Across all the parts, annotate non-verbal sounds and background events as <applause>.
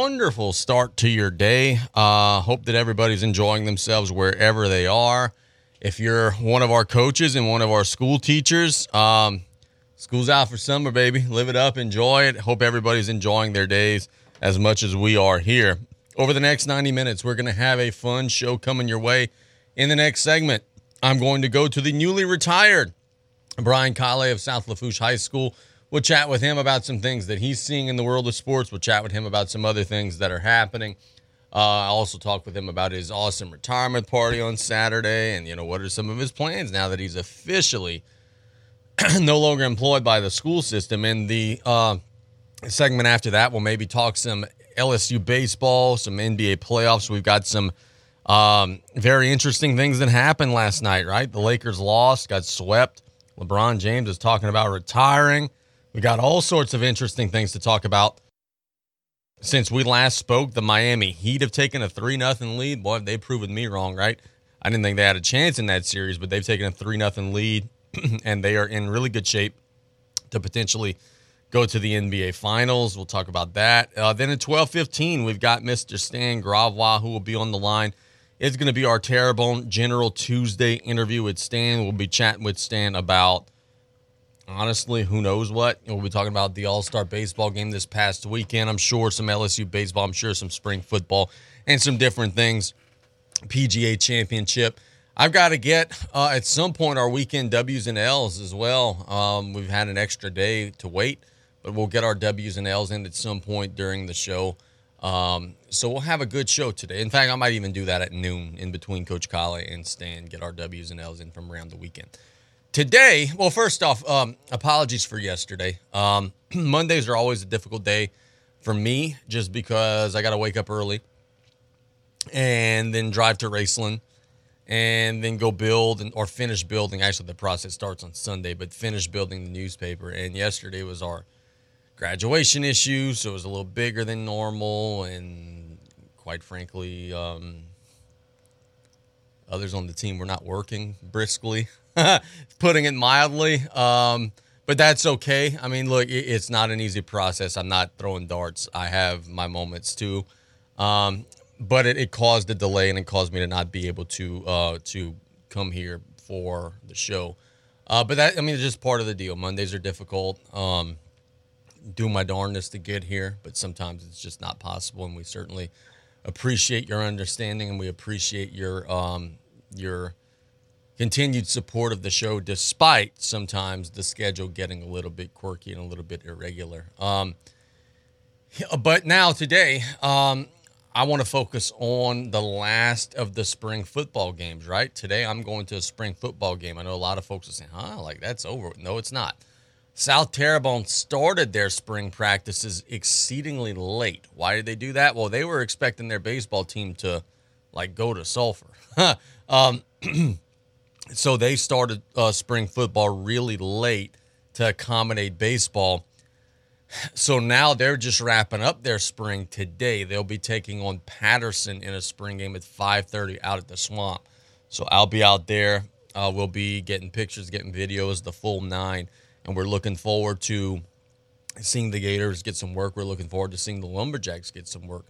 wonderful start to your day. Uh, hope that everybody's enjoying themselves wherever they are. If you're one of our coaches and one of our school teachers, um, school's out for summer, baby. Live it up, enjoy it. Hope everybody's enjoying their days as much as we are here. Over the next 90 minutes, we're going to have a fun show coming your way. In the next segment, I'm going to go to the newly retired Brian Callais of South Lafourche High School. We'll chat with him about some things that he's seeing in the world of sports. We'll chat with him about some other things that are happening. Uh, I also talked with him about his awesome retirement party on Saturday, and you know what are some of his plans now that he's officially <clears throat> no longer employed by the school system. And the uh, segment after that, we'll maybe talk some LSU baseball, some NBA playoffs. We've got some um, very interesting things that happened last night. Right, the Lakers lost, got swept. LeBron James is talking about retiring. We got all sorts of interesting things to talk about. Since we last spoke, the Miami Heat have taken a 3 0 lead. Boy, they've proven me wrong, right? I didn't think they had a chance in that series, but they've taken a 3 0 lead, <clears throat> and they are in really good shape to potentially go to the NBA Finals. We'll talk about that. Uh, then at 12 15, we've got Mr. Stan Gravois, who will be on the line. It's going to be our Terrebonne General Tuesday interview with Stan. We'll be chatting with Stan about honestly, who knows what? We'll be talking about the All Star baseball game this past weekend. I'm sure some LSU baseball. I'm sure some spring football and some different things. PGA Championship. I've got to get uh, at some point our weekend W's and L's as well. Um, we've had an extra day to wait, but we'll get our W's and L's in at some point during the show. Um, so we'll have a good show today. In fact, I might even do that at noon in between Coach Callais and Stan, get our W's and L's in from around the weekend. Today, well, first off, um, apologies for yesterday. Um, <clears throat> Mondays are always a difficult day for me just because I got to wake up early and then drive to Raceland and then go build and, or finish building. Actually, the process starts on Sunday, but finish building the newspaper. And yesterday was our graduation issue, so it was a little bigger than normal. And quite frankly, um, others on the team were not working briskly. <laughs> putting it mildly. Um, but that's okay. I mean, look, it's not an easy process. I'm not throwing darts. I have my moments too. Um, but it, it, caused a delay and it caused me to not be able to uh, to come here for the show. Uh, but that I mean, it's just part of the deal. Mondays are difficult. Um, do my darndest to get here, but sometimes it's just not possible. And we certainly appreciate your understanding and we appreciate your um, your continued support of the show, despite sometimes the schedule getting a little bit quirky and a little bit irregular. Um, but now, today, um, I want to focus on the last of the spring football games, right? Today, I'm going to a spring football game. I know a lot of folks are saying, huh, like that's over. No, it's not. South Terrebonne started their spring practices exceedingly late. Why did they do that? Well, they were expecting their baseball team to like go to Sulphur. <laughs> um, <clears throat> so they started uh, spring football really late to accommodate baseball. So now they're just wrapping up their spring today. They'll be taking on Patterson in a spring game at 5:30 out at the Swamp. So I'll be out there. Uh, we'll be getting pictures, getting videos, the full nine, and we're looking forward to seeing the Gators get some work. We're looking forward to seeing the Lumberjacks get some work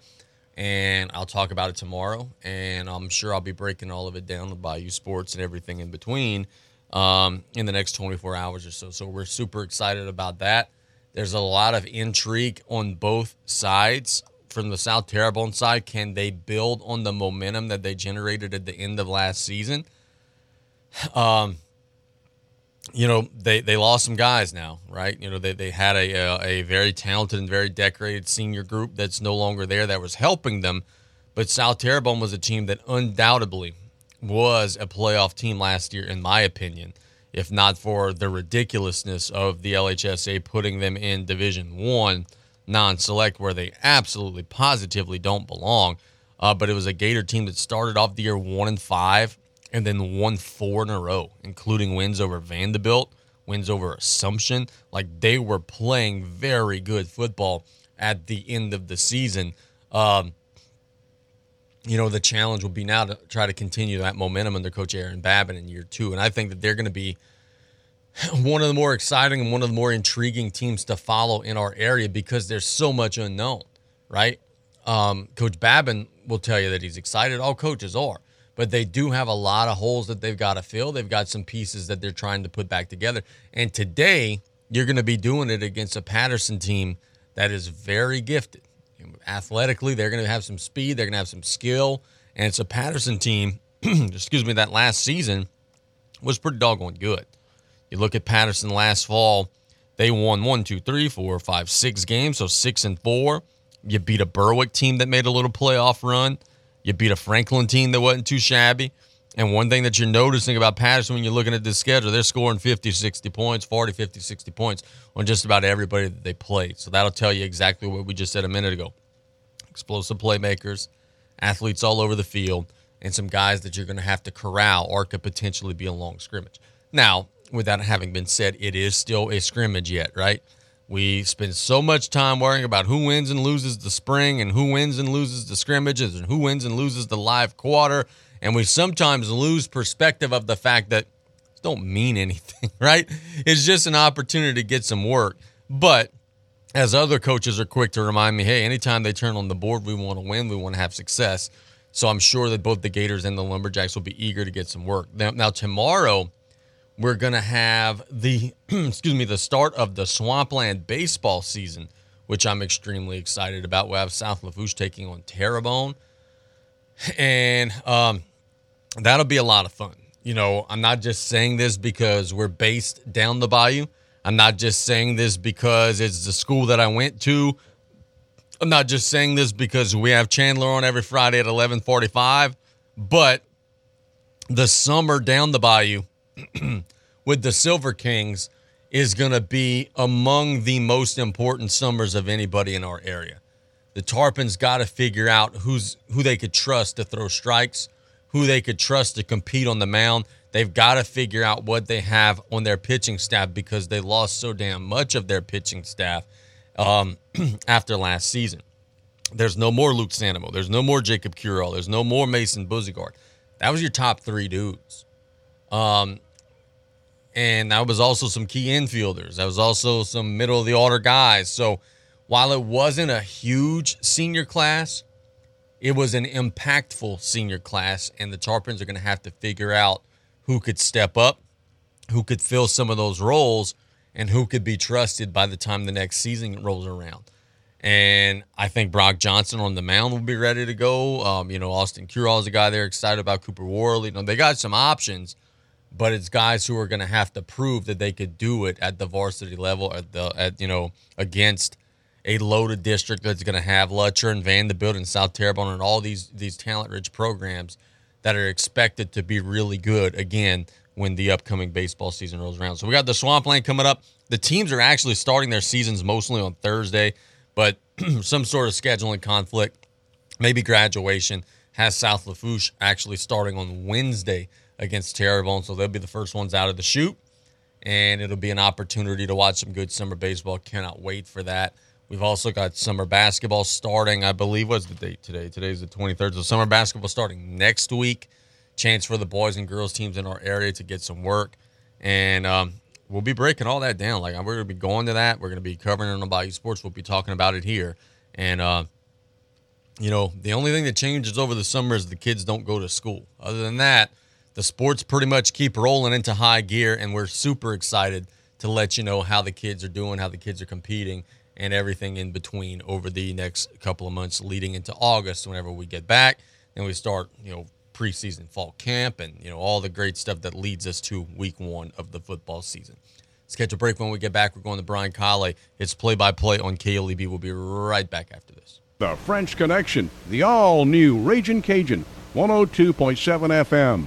and I'll talk about it tomorrow. And I'm sure I'll be breaking all of it down with Bayou Sports and everything in between um, in the next 24 hours or so. So we're super excited about that. There's a lot of intrigue on both sides. From the South Terrebonne side, can they build on the momentum that they generated at the end of last season? Um, you know they they lost some guys now, right? You know they they had a a, a very talented and very decorated senior group that's no longer there that was helping them, but South Terrebonne was a team that undoubtedly was a playoff team last year, in my opinion. If not for the ridiculousness of the LHSA putting them in Division One non-select, where they absolutely positively don't belong. Uh, but it was a Gator team that started off the year one and five and then won four in a row, including wins over Vanderbilt, wins over Assumption. Like they were playing very good football at the end of the season. Um, you know, the challenge will be now to try to continue that momentum under Coach Aaron Babin in year two. And I think that they're going to be <laughs> one of the more exciting and one of the more intriguing teams to follow in our area because there's so much unknown, right? um, Coach Babin will tell you that he's excited. All coaches are, but they do have a lot of holes that they've got to fill. They've got some pieces that they're trying to put back together. And today, you're going to be doing it against a Patterson team that is very gifted. Athletically, they're going to have some speed, they're going to have some skill. And it's a Patterson team, <clears throat> excuse me, that last season was pretty doggone good. You look at Patterson last fall, they won one, two, three, four, five, six games, so six and four. You beat a Berwick team that made a little playoff run. You beat a Franklin team that wasn't too shabby. And one thing that you're noticing about Patterson when you're looking at this schedule, they're scoring 50, 60 points, 40, 50, 60 points on just about everybody that they played. So that'll tell you exactly what we just said a minute ago. Explosive playmakers, athletes all over the field, and some guys that you're going to have to corral or could potentially be a long scrimmage. Now, with that having been said, it is still a scrimmage yet, right? We spend so much time worrying about who wins and loses the spring and who wins and loses the scrimmages and who wins and loses the live quarter. And we sometimes lose perspective of the fact that it don't mean <laughs> anything, right? It's just an opportunity to get some work. But as other coaches are quick to remind me, hey, anytime they turn on the board, we want to win, we want to have success. So I'm sure that both the Gators and the Lumberjacks will be eager to get some work. Now, now tomorrow, we're going to have the <clears throat> excuse me the start of the swampland baseball season which i'm extremely excited about. We have south lafourche taking on terrebonne. And um, that'll be a lot of fun. You know i'm not just saying this because we're based down the bayou. I'm not just saying this because it's the school that i went to. I'm not just saying this because we have chandler on every friday at 11.45 but the summer down the bayou <clears throat> with the Silver Kings is going to be among the most important summers of anybody in our area. The Tarpons got to figure out who's who they could trust to throw strikes, who they could trust to compete on the mound. They've got to figure out what they have on their pitching staff because they lost so damn much of their pitching staff um, <clears throat> after last season. There's no more Luke Sanamo. There's no more Jacob Curell. There's no more Mason Bouzigard. That was your top three dudes. Um, and that was also some key infielders. That was also some middle of the order guys. So while it wasn't a huge senior class, it was an impactful senior class, and the Tarpons are going to have to figure out who could step up, who could fill some of those roles, and who could be trusted by the time the next season rolls around. And I think Brock Johnson on the mound will be ready to go. Um, you know, Austin Curell is a guy they're excited about. Cooper Worley. You know, they got some options but it's guys who are going to have to prove that they could do it at the varsity level at the at you know against a loaded district that's going to have Lutcher and Vanderbilt and South Terrebonne and all these these talent rich programs that are expected to be really good again when the upcoming baseball season rolls around. So we got the Swampland coming up. The teams are actually starting their seasons mostly on Thursday, but <clears throat> some sort of scheduling conflict, maybe graduation, has South Lafourche actually starting on Wednesday against Terrebonne. So they'll be the first ones out of the chute. And it'll be an opportunity to watch some good summer baseball. Cannot wait for that. We've also got summer basketball starting. I believe what's the date today? Today's the 23rd. So summer basketball starting next week. Chance for the boys and girls teams in our area to get some work. And um, we'll be breaking all that down. Like we're going to be going to that. We're going to be covering it on Bayou Sports. We'll be talking about it here. And uh, you know, the only thing that changes over the summer is the kids don't go to school. Other than that, the sports pretty much keep rolling into high gear, and we're super excited to let you know how the kids are doing, how the kids are competing, and everything in between over the next couple of months leading into August whenever we get back. and we start, you know, preseason fall camp and, you know, all the great stuff that leads us to week one of the football season. Let's catch a break when we get back. We're going to Brian Callais. It's play by play on KLEB. We'll be right back after this. The French Connection, the all new Raging Cajun, 102.7 FM.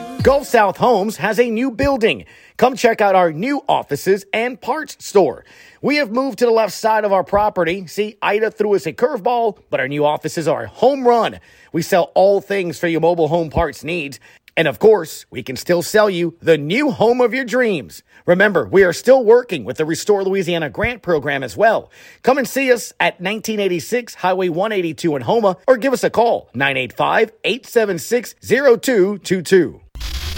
Gulf South Homes has a new building. Come check out our new offices and parts store. We have moved to the left side of our property. See, Ida threw us a curveball, but our new offices are a home run. We sell all things for your mobile home parts needs. And of course, we can still sell you the new home of your dreams. Remember, we are still working with the Restore Louisiana grant program as well. Come and see us at 1986 Highway 182 in Houma or give us a call 985 876 0222.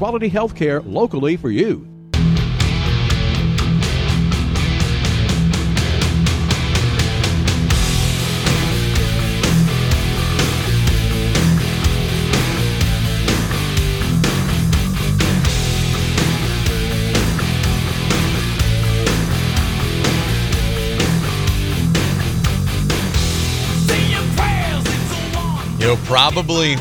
Quality health care locally for you. You know, probably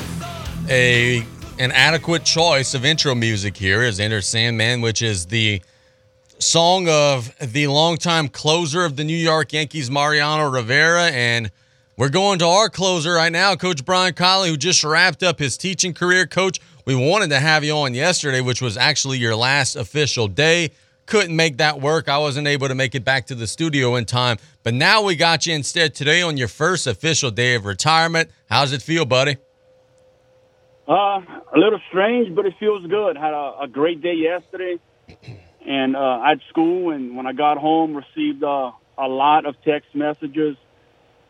a an adequate choice of intro music here is Enter Sandman, which is the song of the longtime closer of the New York Yankees, Mariano Rivera. And we're going to our closer right now, Coach Brian Callais, who just wrapped up his teaching career. Coach, we wanted to have you on yesterday, which was actually your last official day. Couldn't make that work. I wasn't able to make it back to the studio in time. But now we got you instead today on your first official day of retirement. How's it feel, buddy? Uh, a little strange, but it feels good. Had a, a great day yesterday, <clears throat> and uh, at school, and when I got home, received uh, a lot of text messages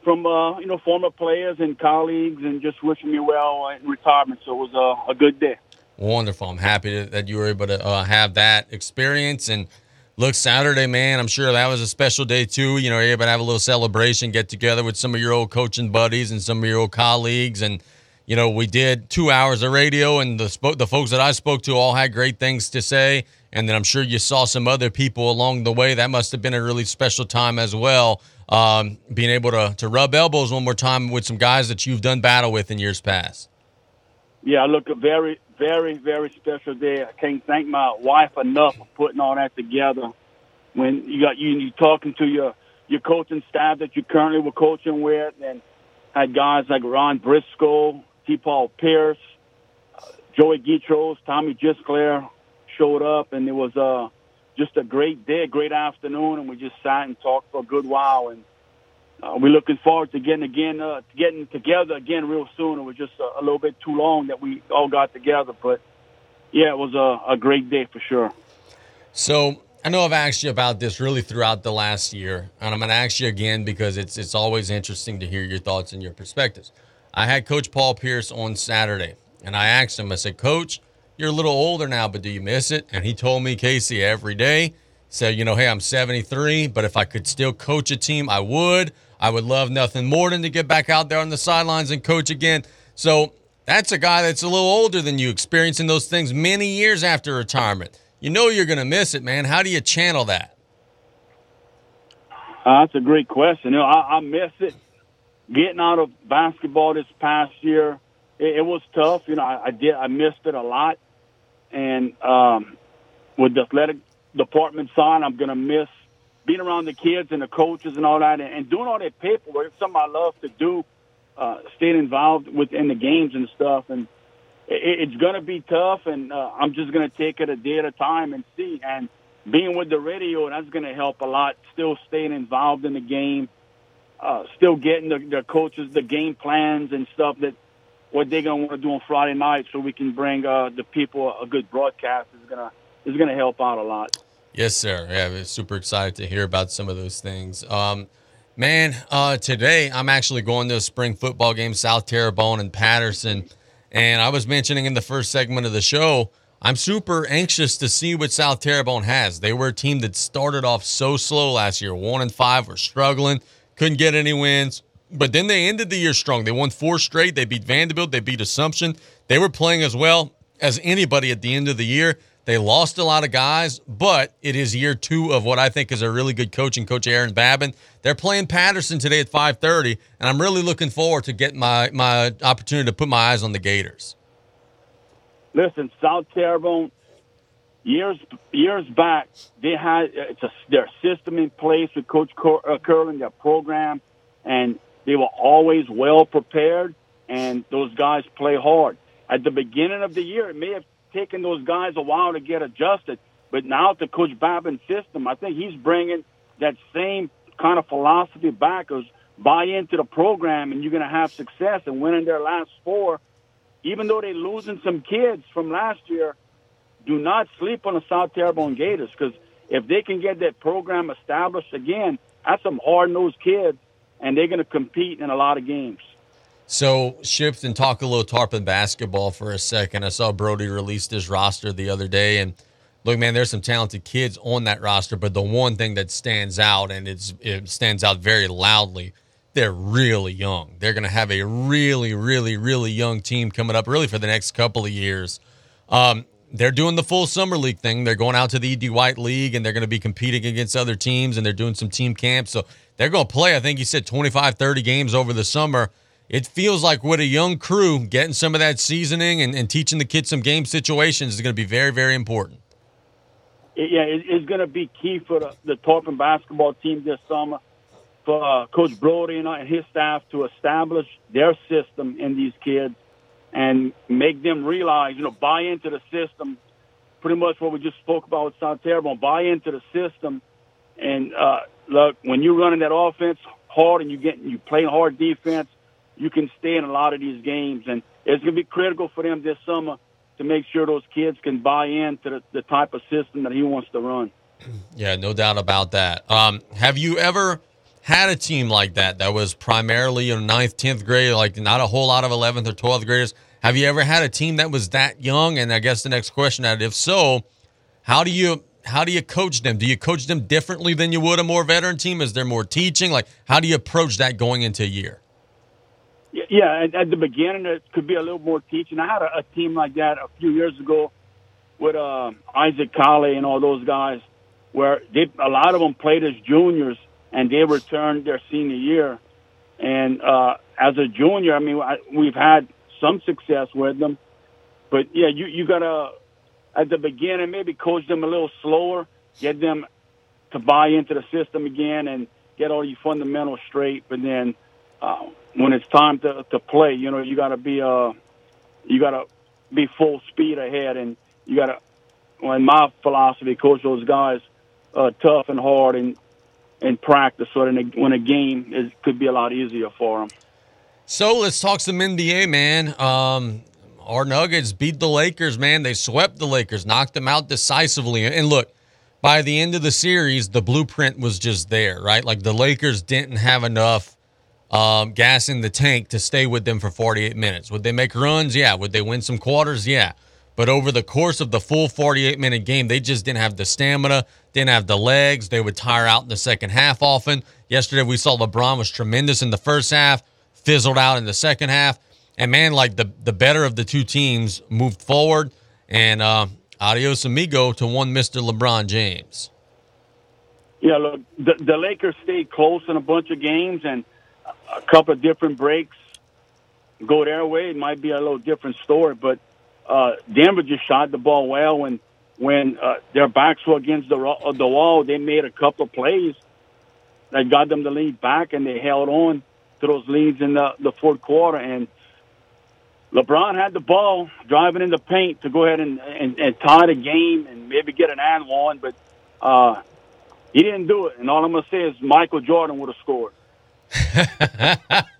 from uh, you know former players and colleagues, and just wishing me well in retirement. So it was a, a good day. Wonderful. I'm happy that you were able to uh, have that experience. And look, Saturday, man, I'm sure that was a special day too. You know, you're able to have a little celebration, get together with some of your old coaching buddies and some of your old colleagues, and you know, we did two hours of radio, and the the folks that I spoke to all had great things to say. And then I'm sure you saw some other people along the way. That must have been a really special time as well. Um, being able to to rub elbows one more time with some guys that you've done battle with in years past. Yeah, look, a very, very, very special day. I can't thank my wife enough for putting all that together. When you got you, you talking to your your coaching staff that you currently were coaching with, and had guys like Ron Briscoe, Paul Pierce, Joey Gietros, Tommy Gisclair showed up, and it was uh, just a great day, great afternoon, and we just sat and talked for a good while. And uh, we're looking forward to getting again, uh, getting together again real soon. It was just a, a little bit too long that we all got together, but yeah, it was a, a great day for sure. So I know I've asked you about this really throughout the last year, and I'm going to ask you again because it's it's always interesting to hear your thoughts and your perspectives. I had Coach Paul Pierce on Saturday, and I asked him, I said, Coach, you're a little older now, but do you miss it? And he told me, Casey, every day, said, you know, hey, I'm 73, but if I could still coach a team, I would. I would love nothing more than to get back out there on the sidelines and coach again. So that's a guy that's a little older than you, experiencing those things many years after retirement. You know you're going to miss it, man. How do you channel that? Uh, that's a great question. You know, I, I miss it getting out of basketball this past year, it, it was tough. You know, I, I did I missed it a lot, and um, with the athletic department side. I'm to miss being around the kids and the coaches and all that, and, and doing all that paperwork. It's something I love to do. Uh, staying involved within the games and stuff, and it, it's to be tough. And uh, I'm just to take it a day at a time and see. And being with the radio, that's to help a lot. Still staying involved in the game, uh, still getting the, the coaches the game plans and stuff that what they're going to want to do on Friday night, so we can bring uh, the people a good broadcast is going to is to help out a lot. Yes, sir. Yeah, super excited to hear about some of those things. Um, man, uh, today I'm actually going to a spring football game, South Terrebonne and Patterson. And I was mentioning in the first segment of the show, I'm super anxious to see what South Terrebonne has. They were a team that started off so slow last year, one and five, were struggling, couldn't get any wins. But then they ended the year strong. They won four straight. They beat Vanderbilt. They beat Assumption. They were playing as well as anybody at the end of the year. They lost a lot of guys, but it is year two of what I think is a really good coaching coach, Aaron Babin. They're playing Patterson today at 5:30, and I'm really looking forward to getting my my opportunity to put my eyes on the Gators. Listen, South Terrebonne, years years back, they had it's a, their system in place with Coach uh, Curlin, their program, and they were always well prepared, and those guys play hard. At the beginning of the year, it may have taken those guys a while to get adjusted. But now to Coach Babin's system, I think he's bringing that same kind of philosophy back as buy into the program and you're going to have success and winning their last four. Even though they're losing some kids from last year, do not sleep on the South Terrebonne Gators because if they can get that program established again, that's some hard-nosed kids, and they're going to compete in a lot of games. So shift and talk a little Tarpon basketball for a second. I saw Brody released his roster the other day, and look, man, there's some talented kids on that roster. But the one thing that stands out, and it's it stands out very loudly, they're really young. They're going to have a really, really, really young team coming up, really for the next couple of years. Um, they're doing the full summer league thing. They're going out to the ED White League, and they're going to be competing against other teams, and they're doing some team camps. So they're going to play. I think you said 25, 30 games over the summer it feels like with a young crew, getting some of that seasoning and, and teaching the kids some game situations is going to be very, very important. Yeah, it's going to be key for the, the Tarpon basketball team this summer for uh, Coach Brody and, and his staff to establish their system in these kids and make them realize, you know, buy into the system. Pretty much what we just spoke about with South Terrebonne, buy into the system. And uh, look, when you're running that offense hard and you get you play hard defense, you can stay in a lot of these games. And it's going to be critical for them this summer to make sure those kids can buy into the, the type of system that he wants to run. Yeah, no doubt about that. Um, have you ever had a team like that that was primarily in ninth, tenth grade, like not a whole lot of eleventh or twelfth graders? Have you ever had a team that was that young? And I guess the next question, that if so, how do you how do you coach them? Do you coach them differently than you would a more veteran team? Is there more teaching? Like, how do you approach that going into a year? Yeah, at, at the beginning it could be a little more teaching. I had a, a team like that a few years ago with uh, Isaac Callais and all those guys, where they a lot of them played as juniors and they returned their senior year. And uh, as a junior, I mean, I, we've had some success with them, but yeah, you you gotta at the beginning maybe coach them a little slower, get them to buy into the system again, and get all your fundamentals straight. But then uh, when it's time to to play, you know, you got to be uh, you got to be full speed ahead, and you got to. Well, in my philosophy, coach those guys uh, tough and hard and in practice, so that when a game is could be a lot easier for them. So let's talk some NBA, man. Um, our Nuggets beat the Lakers, man. They swept the Lakers, knocked them out decisively. And look, by the end of the series, the blueprint was just there, right? Like the Lakers didn't have enough um, gas in the tank to stay with them for 48 minutes. Would they make runs? Yeah. Would they win some quarters? Yeah. But over the course of the full 48 minute game, they just didn't have the stamina, didn't have the legs. They would tire out in the second half often. Yesterday, we saw LeBron was tremendous in the first half, fizzled out in the second half. And man, like the, the better of the two teams moved forward. And uh, adios amigo to one Mr. LeBron James. Yeah, look, the, the Lakers stayed close in a bunch of games, and a couple of different breaks go their way, it might be a little different story. But uh, Denver just shot the ball well when when uh, their backs were against the ro- the wall, they made a couple of plays that got them the lead back, and they held on to those leads in the, the fourth quarter. And LeBron had the ball driving in the paint to go ahead and, and, and tie the game and maybe get an and one, but uh, he didn't do it. And all I'm going to say is Michael Jordan would have scored. <laughs>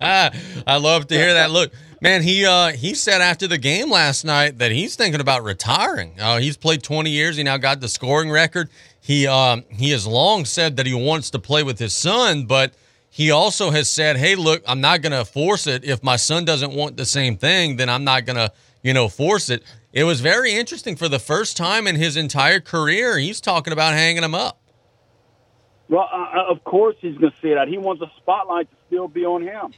I love to hear that. Look, man, he uh, he said after the game last night that he's thinking about retiring. Uh, he's played 20 years. He now got the scoring record. He um, he has long said that he wants to play with his son, but he also has said, "Hey, look, I'm not going to force it. If my son doesn't want the same thing, then I'm not going to, you know, force it." It was very interesting for the first time in his entire career. He's talking about hanging him up. Well, uh, of course he's going to say that. He wants the spotlight to still be on him.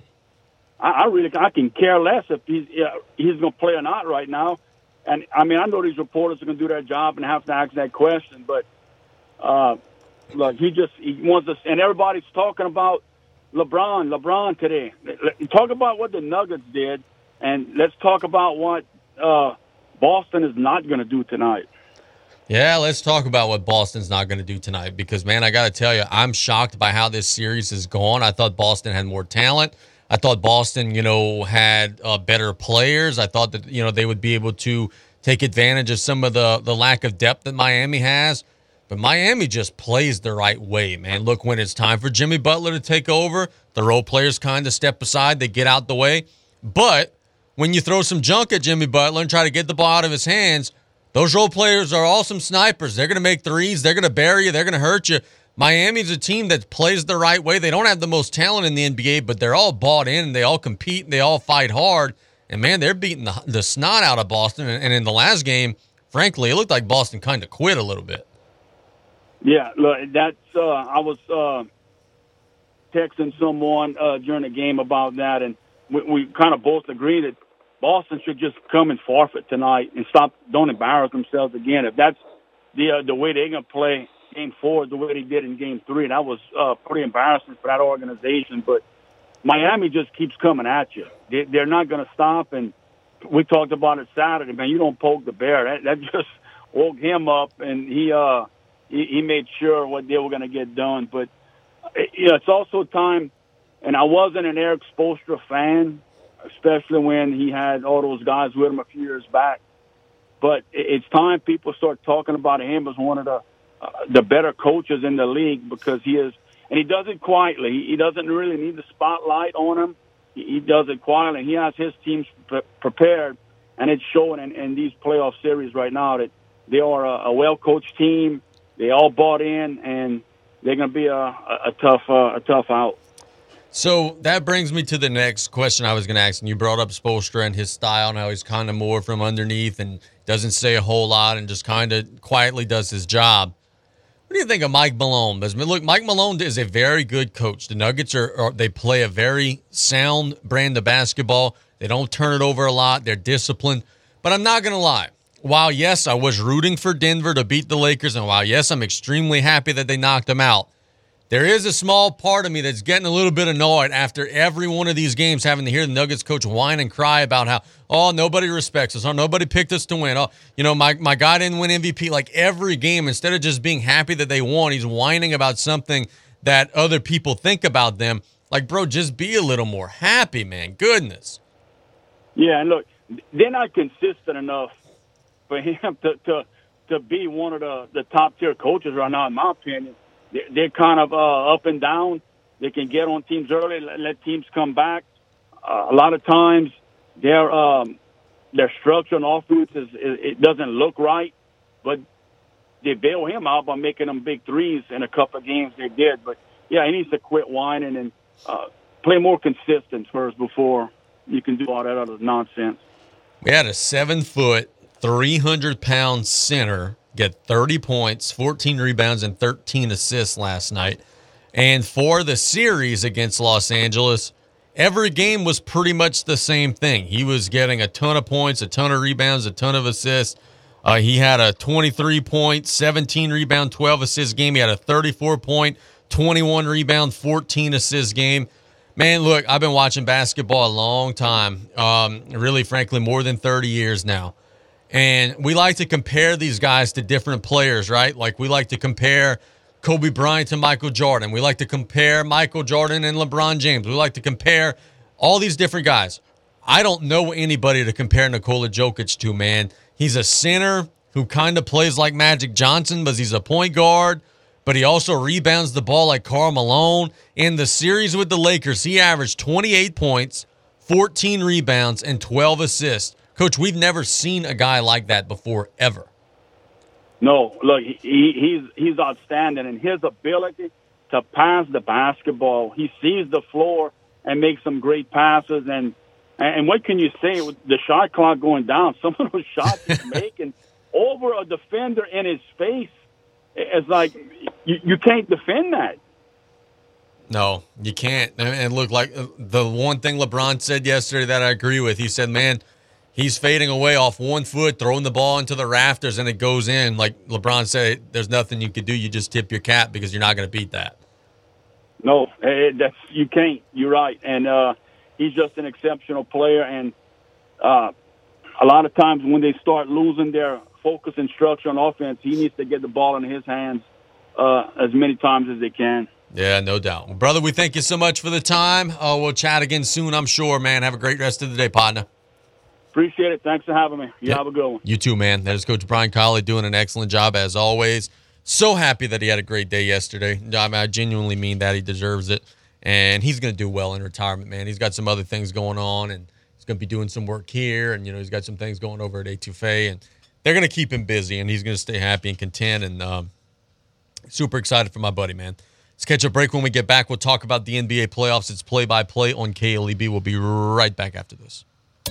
I, I really I can care less if he's uh, he's going to play or not right now. And I mean, I know these reporters are going to do their job and have to ask that question, but uh, look, he just he wants us, and everybody's talking about LeBron, LeBron today. Talk about what the Nuggets did, and let's talk about what uh, Boston is not going to do tonight. Yeah, let's talk about what Boston's not going to do tonight because, man, I got to tell you, I'm shocked by how this series has gone. I thought Boston had more talent. I thought Boston, you know, had uh, better players. I thought that, you know, they would be able to take advantage of some of the, the lack of depth that Miami has. But Miami just plays the right way, man. Look, when it's time for Jimmy Butler to take over, the role players kind of step aside, they get out the way. But when you throw some junk at Jimmy Butler and try to get the ball out of his hands, those role players are awesome snipers. They're going to make threes, they're going to bury you, they're going to hurt you. Miami's a team that plays the right way. They don't have the most talent in the NBA, but they're all bought in they all compete and they all fight hard. And man, they're beating the, the snot out of Boston. And in the last game, frankly, it looked like Boston kind of quit a little bit. Yeah, look, that's uh, I was uh, texting someone uh, during the game about that, and we, we kind of both agreed that Boston should just come and forfeit tonight and stop, don't embarrass themselves again. If that's the uh, the way they're gonna play game four, the way they did in game three, and that was uh, pretty embarrassing for that organization. But Miami just keeps coming at you. They, they're not gonna stop, and we talked about it Saturday. Man, you don't poke the bear. That, that <laughs> just woke him up, and he uh he, he made sure what they were going to get done. But you know, it's also time, and I wasn't an Erik Spoelstra fan, especially when he had all those guys with him a few years back. But it's time people start talking about him as one of the the better coaches in the league because he is, and he does it quietly. He doesn't really need the spotlight on him. He does it quietly. He has his teams prepared, and it's showing in, in these playoff series right now that they are a, a well coached team they all bought in, and they're going to be a, a, tough uh, a tough out. So that brings me to the next question I was going to ask. And you brought up Spoelstra and his style and how he's kind of more from underneath and doesn't say a whole lot and just kind of quietly does his job. What do you think of Mike Malone? Look, Mike Malone is a very good coach. The Nuggets are, are they play a very sound brand of basketball. They don't turn it over a lot. They're disciplined. But I'm not going to lie while yes, I was rooting for Denver to beat the Lakers, and while yes, I'm extremely happy that they knocked them out, there is a small part of me that's getting a little bit annoyed after every one of these games having to hear the Nuggets coach whine and cry about how, oh, nobody respects us, oh, nobody picked us to win. Oh, you know, my, my guy didn't win MVP. Like every game, instead of just being happy that they won, he's whining about something that other people think about them. Like, bro, just be a little more happy, man. Goodness. Yeah, and look, they're not consistent enough for him <laughs> to to to be one of the the top tier coaches right now, in my opinion. They're, kind of uh, up and down. They can get on teams early, let, teams come back. Uh, a lot of times, their um, their structure on offense is, is it doesn't look right, but they bail him out by making them big threes in a couple of games they did. But yeah, he needs to quit whining and uh, play more consistent first before you can do all that other nonsense. We had a seven foot 300 pound center get 30 points, 14 rebounds, and 13 assists last night. And for the series against Los Angeles, every game was pretty much the same thing. He was getting a ton of points, a ton of rebounds, a ton of assists. Uh, he had a 23 point, 17 rebound, 12 assist game. He had a 34 point, 21 rebound, 14 assist game. Man, look, I've been watching basketball a long time. Um, really, frankly, more than 30 years now. And we like to compare these guys to different players, right? Like we like to compare Kobe Bryant to Michael Jordan. We like to compare Michael Jordan and LeBron James. We like to compare all these different guys. I don't know anybody to compare Nikola Jokic to, man. He's a center who kind of plays like Magic Johnson, but he's a point guard. But he also rebounds the ball like Karl Malone. In the series with the Lakers, he averaged 28 points, 14 rebounds, and 12 assists. Coach, we've never seen a guy like that before, ever. No, look, he, he's he's outstanding, and his ability to pass the basketball. He sees the floor and makes some great passes. And and what can you say with the shot clock going down? <laughs> Some of those shots he's <laughs> making over a defender in his face. It's like you, you can't defend that. No, you can't. And look, like uh, the one thing LeBron said yesterday that I agree with. He said, "Man, he's fading away off one foot, throwing the ball into the rafters, and it goes in." Like LeBron said, "There's nothing you could do. You just tip your cap because you're not going to beat that." No, it, that's you can't. You're right, and uh, he's just an exceptional player. And uh, a lot of times when they start losing their focus and structure on offense, he needs to get the ball in his hands uh, as many times as they can. Yeah, no doubt. Well, brother, we thank you so much for the time. Uh, we'll chat again soon, I'm sure, man. Have a great rest of the day, partner. Appreciate it. Thanks for having me. You have a good one. You too, man. That is Coach Brian Callais doing an excellent job as always. So happy that he had a great day yesterday. I, mean, I genuinely mean that. He deserves it. And he's going to do well in retirement, man. He's got some other things going on, and he's going to be doing some work here. And, you know, he's got some things going over at Etouffee. And they're going to keep him busy, and he's going to stay happy and content. And um, super excited for my buddy, man. Let's catch a break when we get back. We'll talk about the NBA playoffs. It's play by play on KLEB. We'll be right back after this.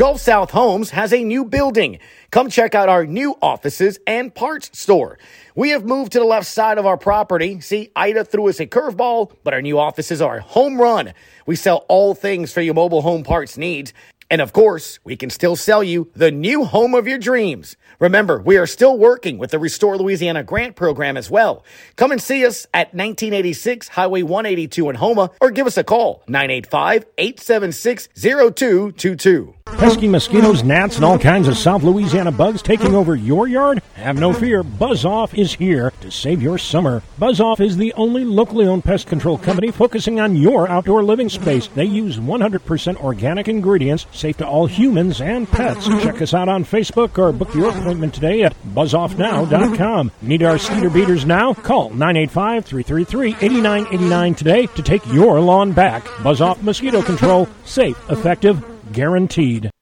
Gulf South Homes has a new building. Come check out our new offices and parts store. We have moved to the left side of our property. See, Ida threw us a curveball, but our new offices are a home run. We sell all things for your mobile home parts needs. And of course, we can still sell you the new home of your dreams. Remember, we are still working with the Restore Louisiana grant program as well. Come and see us at 1986 Highway 182 in Houma or give us a call 985 876 0222. Pesky mosquitoes, gnats, and all kinds of South Louisiana bugs taking over your yard? Have no fear. Buzz Off is here to save your summer. Buzz Off is the only locally owned pest control company focusing on your outdoor living space. They use 100% organic ingredients, safe to all humans and pets. Check us out on Facebook or book your appointment today at buzzoffnow.com. Need our skeeter beaters now? Call 985-333-8989 today to take your lawn back. Buzz Off Mosquito Control. Safe, effective, guaranteed.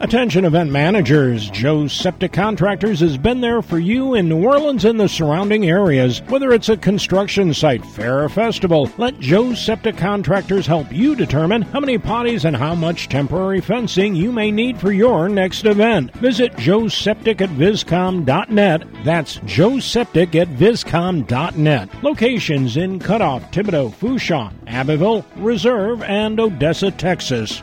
Attention event managers, Joe's Septic Contractors has been there for you in New Orleans and the surrounding areas. Whether it's a construction site, fair, or festival, let Joe's Septic Contractors help you determine how many potties and how much temporary fencing you may need for your next event. Visit Joe's Septic at viscom.net. That's Joe's Septic at viscom.net. Locations in Cutoff, Thibodaux, Fourchon, Abbeville, Reserve, and Odessa, Texas.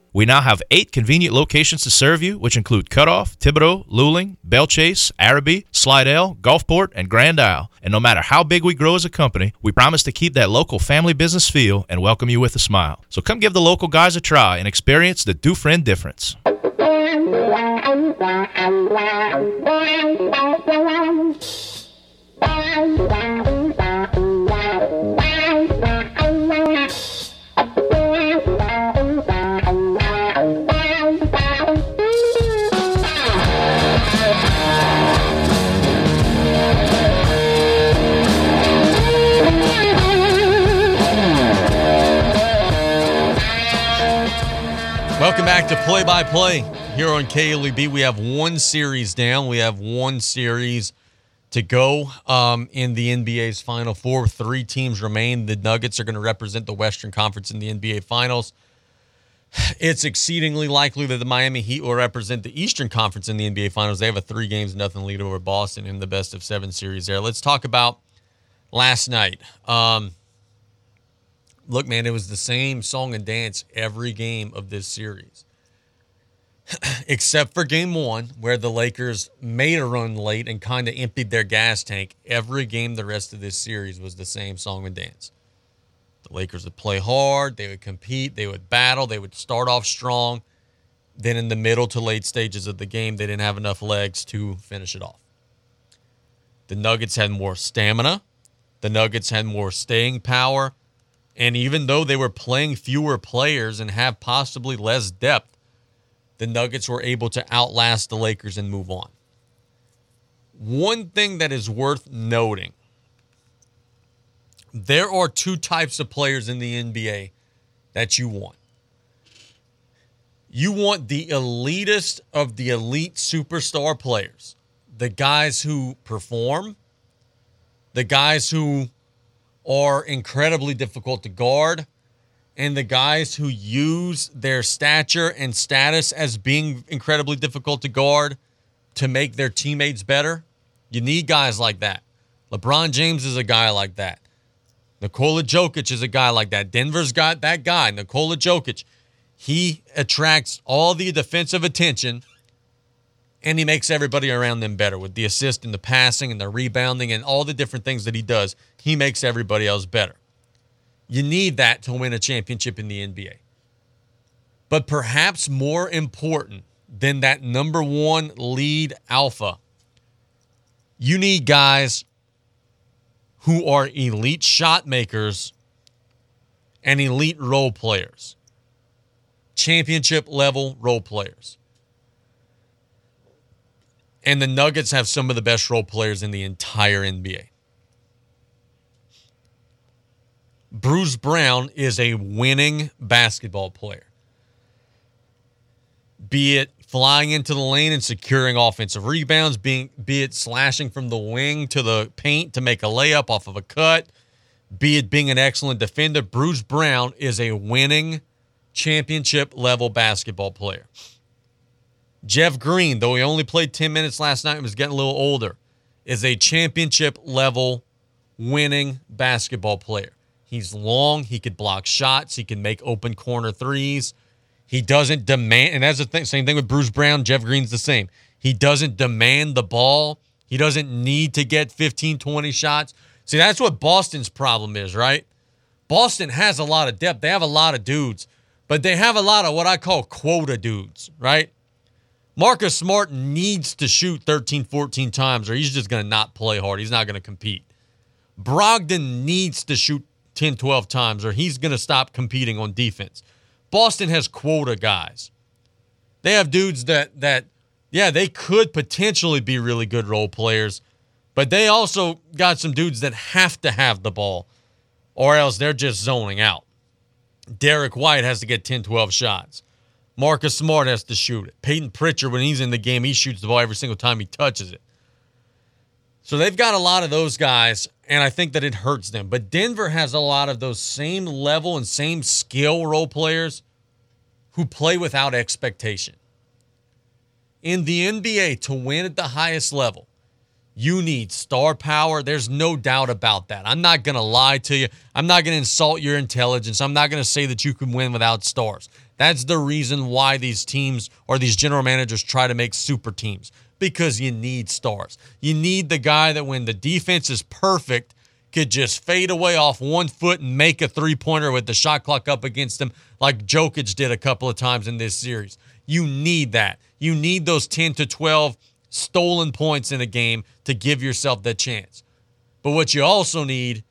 We now have eight convenient locations to serve you, which include Cutoff, Thibodaux, Luling, Belle Chasse, Arabi, Slidell, Gulfport, and Grand Isle. And no matter how big we grow as a company, we promise to keep that local family business feel and welcome you with a smile. So come give the local guys a try and experience the Dufresne difference. <laughs> Welcome back to play by play here on KLEB. We have one series down. We have one series to go um, in the NBA's Final Four. Three teams remain. The Nuggets are going to represent the Western Conference in the NBA Finals. <sighs> It's exceedingly likely that the Miami Heat will represent the Eastern Conference in the NBA Finals. They have a three games nothing lead over Boston in the best of seven series there. Let's talk about last night. Um, look, man, it was the same song and dance every game of this series. <clears throat> Except for game one, where the Lakers made a run late and kind of emptied their gas tank. Every game the rest of this series was the same song and dance. The Lakers would play hard, they would compete, they would battle, they would start off strong. Then in the middle to late stages of the game, they didn't have enough legs to finish it off. The Nuggets had more stamina. The Nuggets had more staying power. And even though they were playing fewer players and have possibly less depth, the Nuggets were able to outlast the Lakers and move on. One thing that is worth noting there are two types of players in the NBA that you want. You want the elitist of the elite superstar players, the guys who perform, the guys who are incredibly difficult to guard, and the guys who use their stature and status as being incredibly difficult to guard to make their teammates better. You need guys like that. LeBron James is a guy like that. Nikola Jokic is a guy like that. Denver's got that guy, Nikola Jokic. He attracts all the defensive attention and he makes everybody around them better with the assist and the passing and the rebounding and all the different things that he does. He makes everybody else better. You need that to win a championship in the NBA. But perhaps more important than that number one lead alpha, you need guys who are elite shot makers and elite role players, championship level role players. And the Nuggets have some of the best role players in the entire NBA. Bruce Brown is a winning basketball player. Be it flying into the lane and securing offensive rebounds, being be it slashing from the wing to the paint to make a layup off of a cut, be it being an excellent defender, Bruce Brown is a winning championship level basketball player. Jeff Green, though he only played 10 minutes last night and was getting a little older, is a championship level winning basketball player. He's long, he could block shots, he can make open corner threes. He doesn't demand, and that's the thing, same thing with Bruce Brown. Jeff Green's the same. He doesn't demand the ball. He doesn't need to get 15, 20 shots. See, that's what Boston's problem is, right? Boston has a lot of depth. They have a lot of dudes, but they have a lot of what I call quota dudes, right? Marcus Smart needs to shoot 13, 14 times, or he's just going to not play hard. He's not going to compete. Brogdon needs to shoot 10, 12 times, or he's going to stop competing on defense. Boston has quota guys. They have dudes that that yeah, they could potentially be really good role players, but they also got some dudes that have to have the ball or else they're just zoning out. Derrick White has to get 10, 12 shots. Marcus Smart has to shoot it. Payton Pritchard, when he's in the game, he shoots the ball every single time he touches it. So they've got a lot of those guys, and I think that it hurts them. But Denver has a lot of those same level and same skill role players who play without expectation. In the NBA, to win at the highest level, you need star power. There's no doubt about that. I'm not going to lie to you. I'm not going to insult your intelligence. I'm not going to say that you can win without stars. That's the reason why these teams or these general managers try to make super teams because you need stars. You need the guy that when the defense is perfect could just fade away off one foot and make a three pointer with the shot clock up against him, like Jokic did a couple of times in this series. You need that. You need those 10 to 12 stolen points in a game to give yourself that chance. But what you also need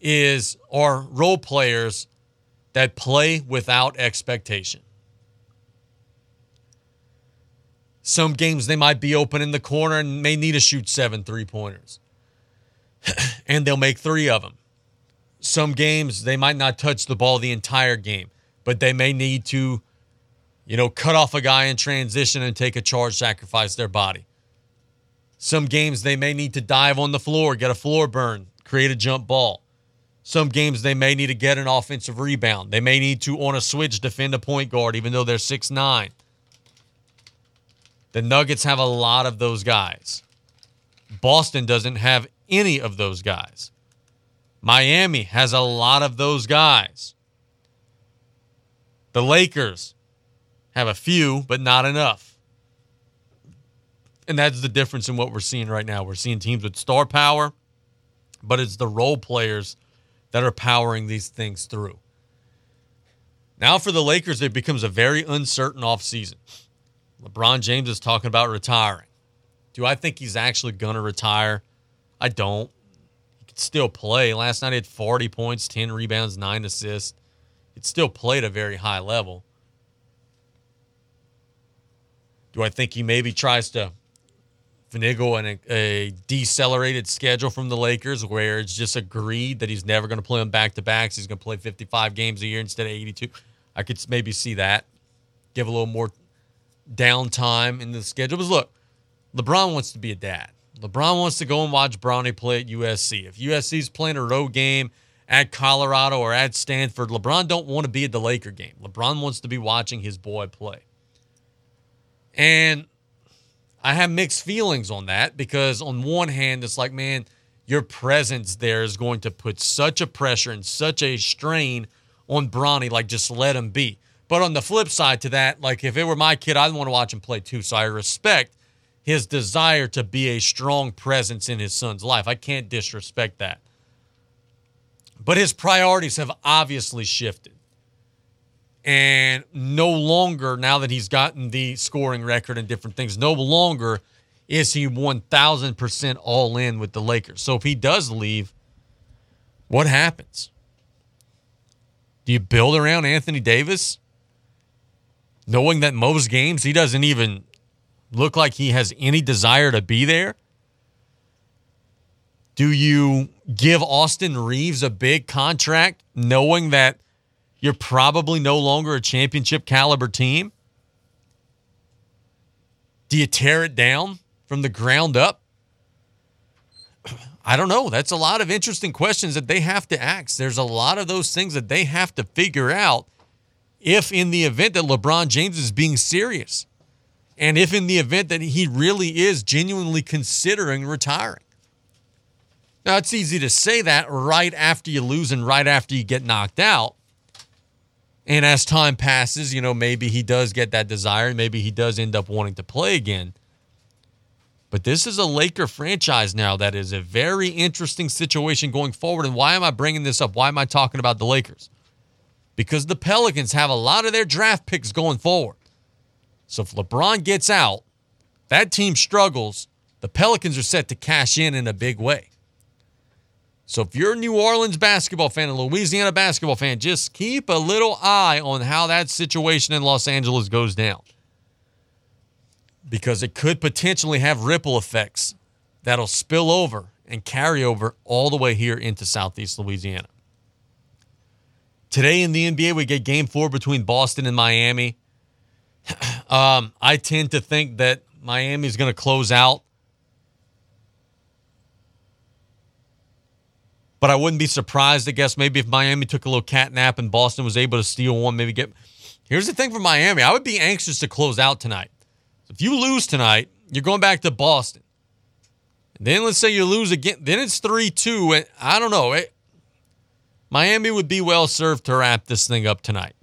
is are role players that play without expectation. Some games they might be open in the corner and may need to shoot seven three pointers. <clears throat> and they'll make three of them. Some games they might not touch the ball the entire game, but they may need to You know, cut off a guy in transition and take a charge, sacrifice their body. Some games they may need to dive on the floor, get a floor burn, create a jump ball. Some games they may need to get an offensive rebound. They may need to, on a switch, defend a point guard, even though they're six nine. The Nuggets have a lot of those guys. Boston doesn't have any of those guys. Miami has a lot of those guys. The Lakers have a few, but not enough. And that's the difference in what we're seeing right now. We're seeing teams with star power, but it's the role players that are powering these things through. Now, for the Lakers, it becomes a very uncertain offseason. LeBron James is talking about retiring. Do I think he's actually going to retire? I don't. He could still play. Last night he had 40 points, 10 rebounds, 9 assists. He still played a very high level. Do I think he maybe tries to finagle in a, decelerated schedule from the Lakers where it's just agreed that he's never going to play on back to backs? He's going to play 55 games a year instead of 82. I could maybe see that. Give a little more downtime in the schedule. But look, LeBron wants to be a dad. LeBron wants to go and watch Bronny play at USC. If USC's playing a road game at Colorado or at Stanford, LeBron don't want to be at the Laker game. LeBron wants to be watching his boy play. And I have mixed feelings on that because on one hand, it's like, man, your presence there is going to put such a pressure and such a strain on Bronny, like just let him be. But on the flip side to that, like if it were my kid, I'd want to watch him play too. So I respect his desire to be a strong presence in his son's life. I can't disrespect that. But his priorities have obviously shifted. And no longer, now that he's gotten the scoring record and different things, no longer is he 1000% all in with the Lakers. So if he does leave, what happens? Do you build around Anthony Davis? Knowing that most games he doesn't even look like he has any desire to be there? Do you give Austin Reaves a big contract knowing that you're probably no longer a championship caliber team? Do you tear it down from the ground up? I don't know. That's a lot of interesting questions that they have to ask. There's a lot of those things that they have to figure out if in the event that LeBron James is being serious and if in the event that he really is genuinely considering retiring. Now, it's easy to say that right after you lose and right after you get knocked out. And as time passes, you know, maybe he does get that desire. Maybe he does end up wanting to play again. But this is a Laker franchise now that is a very interesting situation going forward. And why am I bringing this up? Why am I talking about the Lakers? Because the Pelicans have a lot of their draft picks going forward. So if LeBron gets out, that team struggles, the Pelicans are set to cash in in a big way. So if you're a New Orleans basketball fan, a Louisiana basketball fan, just keep a little eye on how that situation in Los Angeles goes down. Because it could potentially have ripple effects that'll spill over and carry over all the way here into Southeast Louisiana. Today in the NBA, we get game four between Boston and Miami. <clears throat> um, I tend to think that Miami is going to close out. But I wouldn't be surprised, I guess, maybe if Miami took a little cat nap and Boston was able to steal one, maybe get. Here's the thing for Miami I would be anxious to close out tonight. If you lose tonight, you're going back to Boston. And then let's say you lose again, then it's 3 2. And I don't know. It, Miami would be well served to wrap this thing up tonight.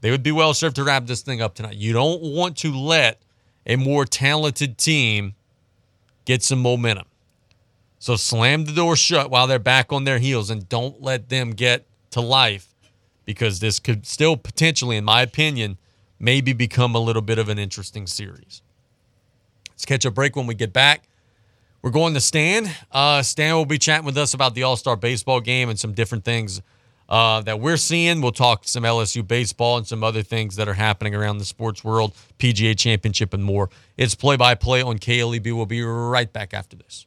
They would be well served to wrap this thing up tonight. You don't want to let a more talented team get some momentum. So slam the door shut while they're back on their heels and don't let them get to life because this could still potentially, in my opinion, maybe become a little bit of an interesting series. Let's catch a break when we get back. We're going to Stan. Uh, Stan will be chatting with us about the All Star baseball game and some different things uh, that we're seeing. We'll talk some LSU baseball and some other things that are happening around the sports world, PGA Championship, and more. It's play by play on KLEB. We'll be right back after this.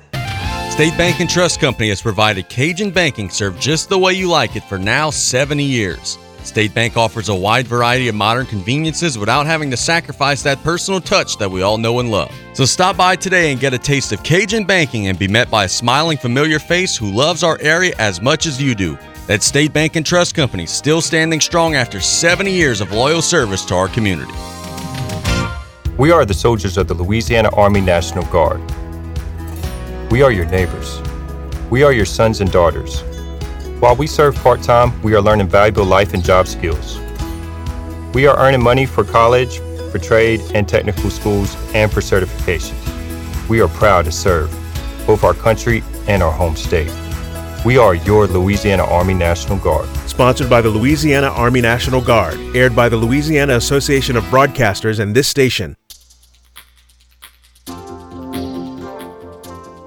State Bank and Trust Company has provided Cajun banking served just the way you like it for now 70 years. State Bank offers a wide variety of modern conveniences without having to sacrifice that personal touch that we all know and love. So stop by today and get a taste of Cajun banking and be met by a smiling, familiar face who loves our area as much as you do. That State Bank and Trust Company still standing strong after 70 years of loyal service to our community. We are the soldiers of the Louisiana Army National Guard. We are your neighbors. We are your sons and daughters. While we serve part time, we are learning valuable life and job skills. We are earning money for college, for trade and technical schools, and for certifications. We are proud to serve both our country and our home state. We are your Louisiana Army National Guard. Sponsored by the Louisiana Army National Guard, aired by the Louisiana Association of Broadcasters and this station.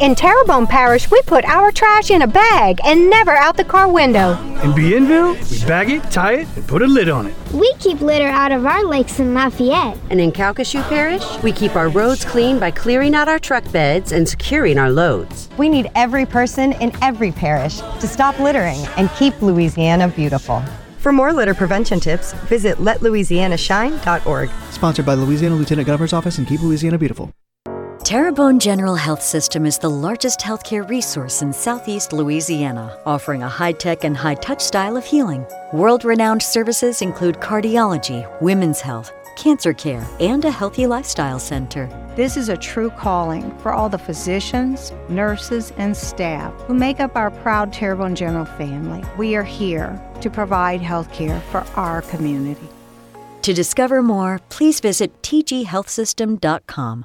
In Terrebonne Parish, we put our trash in a bag and never out the car window. In Bienville, we bag it, tie it, and put a lid on it. We keep litter out of our lakes in Lafayette. And in Calcasieu Parish, we keep our roads clean by clearing out our truck beds and securing our loads. We need every person in every parish to stop littering and keep Louisiana beautiful. For more litter prevention tips, visit letlouisianashine.org. Sponsored by Louisiana Lieutenant Governor's Office and Keep Louisiana Beautiful. Terrebonne General Health System is the largest healthcare resource in southeast Louisiana, offering a high tech and high touch style of healing. World renowned services include cardiology, women's health, cancer care, and a healthy lifestyle center. This is a true calling for all the physicians, nurses, and staff who make up our proud Terrebonne General family. We are here to provide healthcare for our community. To discover more, please visit tghealthsystem.com.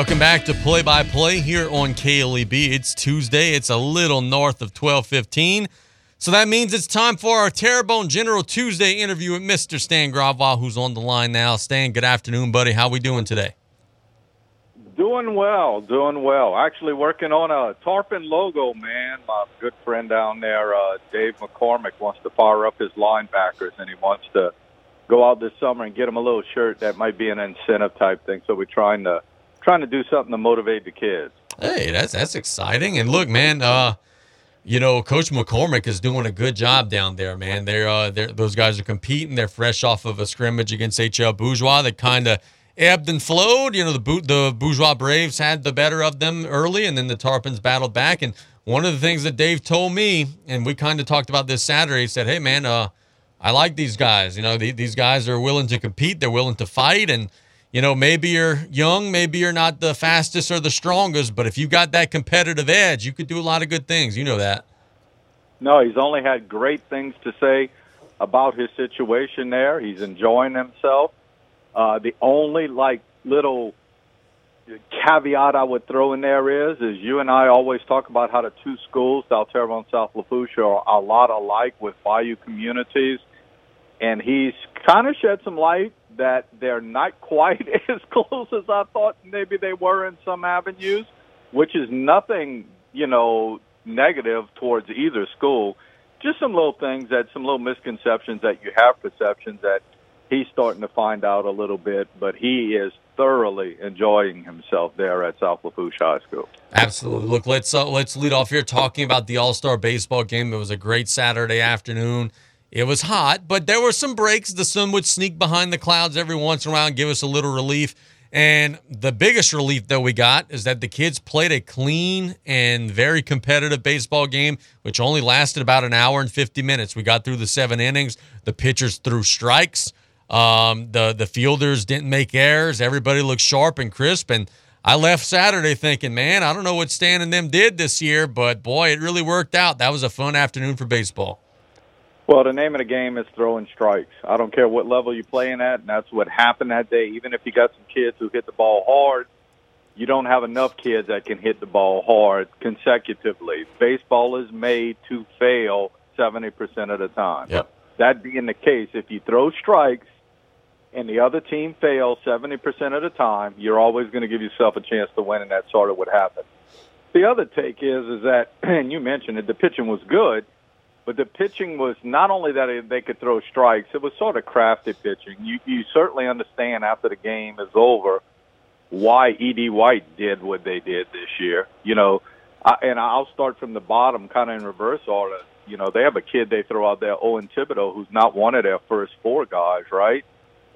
Welcome back to Play by Play here on KLEB. It's Tuesday. It's a little north of 1215. So that means it's time for our Terrebonne General Tuesday interview with Mr. Stan Gravois, who's on the line now. Stan, good afternoon, buddy. How we doing today? Doing well, doing well. Actually working on a Tarpon logo, man. My good friend down there, uh, Dave McCormick, wants to fire up his linebackers, and he wants to go out this summer and get them a little shirt that might be an incentive type thing. So we're trying to trying to do something to motivate the kids. Hey, that's that's exciting. And look, man, uh, you know, Coach McCormick is doing a good job down there, man. They're, uh, they're those guys are competing. They're fresh off of a scrimmage against HL Bourgeois that kind of ebbed and flowed. You know, the the Bourgeois Braves had the better of them early, and then the Tarpons battled back. And one of the things that Dave told me, and we kind of talked about this Saturday, he said, "Hey, man, uh, I like these guys. You know, the, these guys are willing to compete. They're willing to fight, and you know, maybe you're young, maybe you're not the fastest or the strongest, but if you got that competitive edge, you could do a lot of good things. You know that." No, he's only had great things to say about his situation there. He's enjoying himself. Uh, the only like little caveat I would throw in there is, is you and I always talk about how the two schools, South Terrebonne and South Lafourche, are a lot alike with Bayou communities, and he's kind of shed some light that they're not <laughs> quite as close as I thought maybe they were in some avenues, which is nothing, you know, negative towards either school. Just some little things that some little misconceptions that you have perceptions that he's starting to find out a little bit, but he is thoroughly enjoying himself there at South Lafourche High School. Absolutely. Look, let's uh, let's lead off here talking about the All Star baseball game. It was a great Saturday afternoon. It was hot, but there were some breaks. The sun would sneak behind the clouds every once in a while give us a little relief. And the biggest relief that we got is that the kids played a clean and very competitive baseball game, which only lasted about an hour and 50 minutes. We got through the seven innings. The pitchers threw strikes. Um, the the fielders didn't make errors. Everybody looked sharp and crisp. And I left Saturday thinking, man, I don't know what Stan and them did this year, but boy, it really worked out. That was a fun afternoon for baseball. Well, the name of the game is throwing strikes. I don't care what level you're playing at, and that's what happened that day. Even if you got some kids who hit the ball hard, you don't have enough kids that can hit the ball hard consecutively. Baseball is made to fail 70% of the time. Yep. That being the case, if you throw strikes and the other team fails 70% of the time, you're always going to give yourself a chance to win, and that's sort of what happened. The other take is is that, <clears throat> and you mentioned it, the pitching was good, but the pitching was not only that they could throw strikes; it was sort of crafty pitching. You you certainly understand after the game is over why Ed White did what they did this year. You know, I, and I'll start from the bottom, kind of in reverse order. You know, they have a kid they throw out there, Owen Thibodeau, who's not one of their first four guys, right?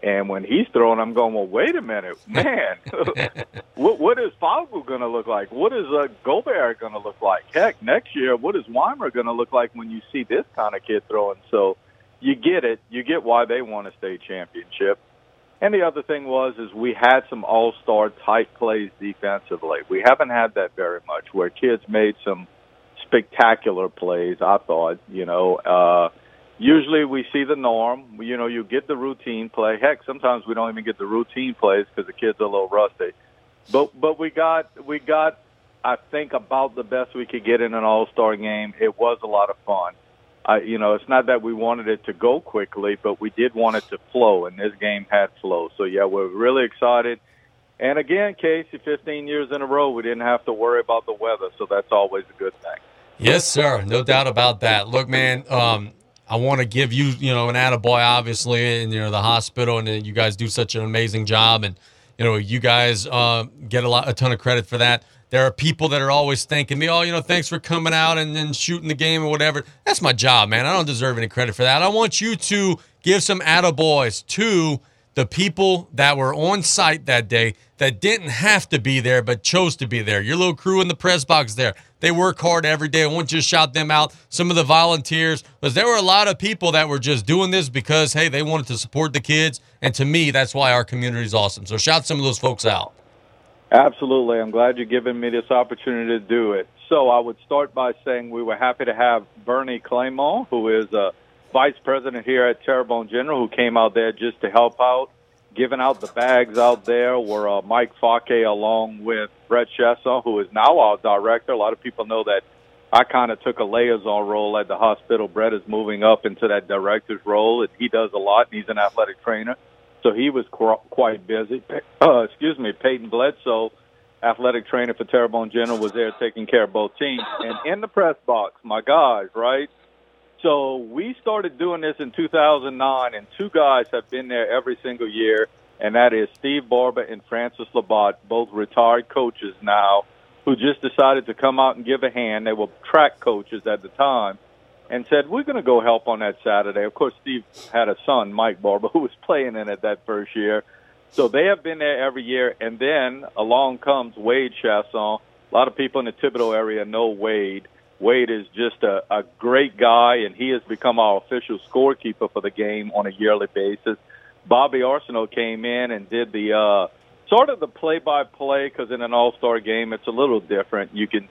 And when he's throwing, I'm going, well, wait a minute, <laughs> man. <laughs> what, what is Fagu going to look like? What is uh, Gobert going to look like? Heck, next year, what is Weimer going to look like when you see this kind of kid throwing? So you get it. You get why they won a state championship. And the other thing was is we had some all-star type plays defensively. We haven't had that very much where kids made some spectacular plays, I thought, you know, uh usually we see the norm. You know, you get the routine play. Heck, sometimes we don't even get the routine plays because the kids are a little rusty. But but we got we got I think about the best we could get in an All Star game. It was a lot of fun. I, you know, it's not that we wanted it to go quickly, but we did want it to flow, and this game had flow. So yeah, we're really excited. And again, Casey, 15 years in a row, we didn't have to worry about the weather, so that's always a good thing. Yes, sir. No doubt about that. Look, man, um, I want to give you, you know, an attaboy, obviously, and, you know, the hospital, and you guys do such an amazing job. And, you know, you guys uh, get a lot, a ton of credit for that. There are people that are always thanking me, oh, you know, thanks for coming out and, and shooting the game or whatever. That's my job, man. I don't deserve any credit for that. I want you to give some attaboys to the people that were on site that day that didn't have to be there but chose to be there. Your little crew in the press box there. They work hard every day. I want you to shout them out. Some of the volunteers, because there were a lot of people that were just doing this because, hey, they wanted to support the kids. And to me, that's why our community is awesome. So shout some of those folks out. Absolutely. I'm glad you're giving me this opportunity to do it. So I would start by saying we were happy to have Bernie Claymont, who is a vice president here at Terrebonne General, who came out there just to help out giving out the bags out there were uh, Mike Fake along with Brett Shessa, who is now our director. A lot of people know that I kind of took a liaison role at the hospital. Brett is moving up into that director's role, and he does a lot. And he's an athletic trainer, so he was qu- quite busy. Uh, excuse me, Peyton Bledsoe, athletic trainer for Terrebonne General, was there taking care of both teams. And in the press box, my guys, right? So we started doing this in 2009, and two guys have been there every single year, and that is Steve Barber and Francis Labat, both retired coaches now, who just decided to come out and give a hand. They were track coaches at the time, and said, "We're going to go help on that Saturday." Of course, Steve had a son, Mike Barber, <laughs> who was playing in it that first year. So they have been there every year. And then along comes Wade Chasson. A lot of people in the Thibodaux area know Wade. Wade is just a, a great guy, and he has become our official scorekeeper for the game on a yearly basis. Bobby Arsenal came in and did the uh, sort of the play-by-play because in an All-Star game, it's a little different. You can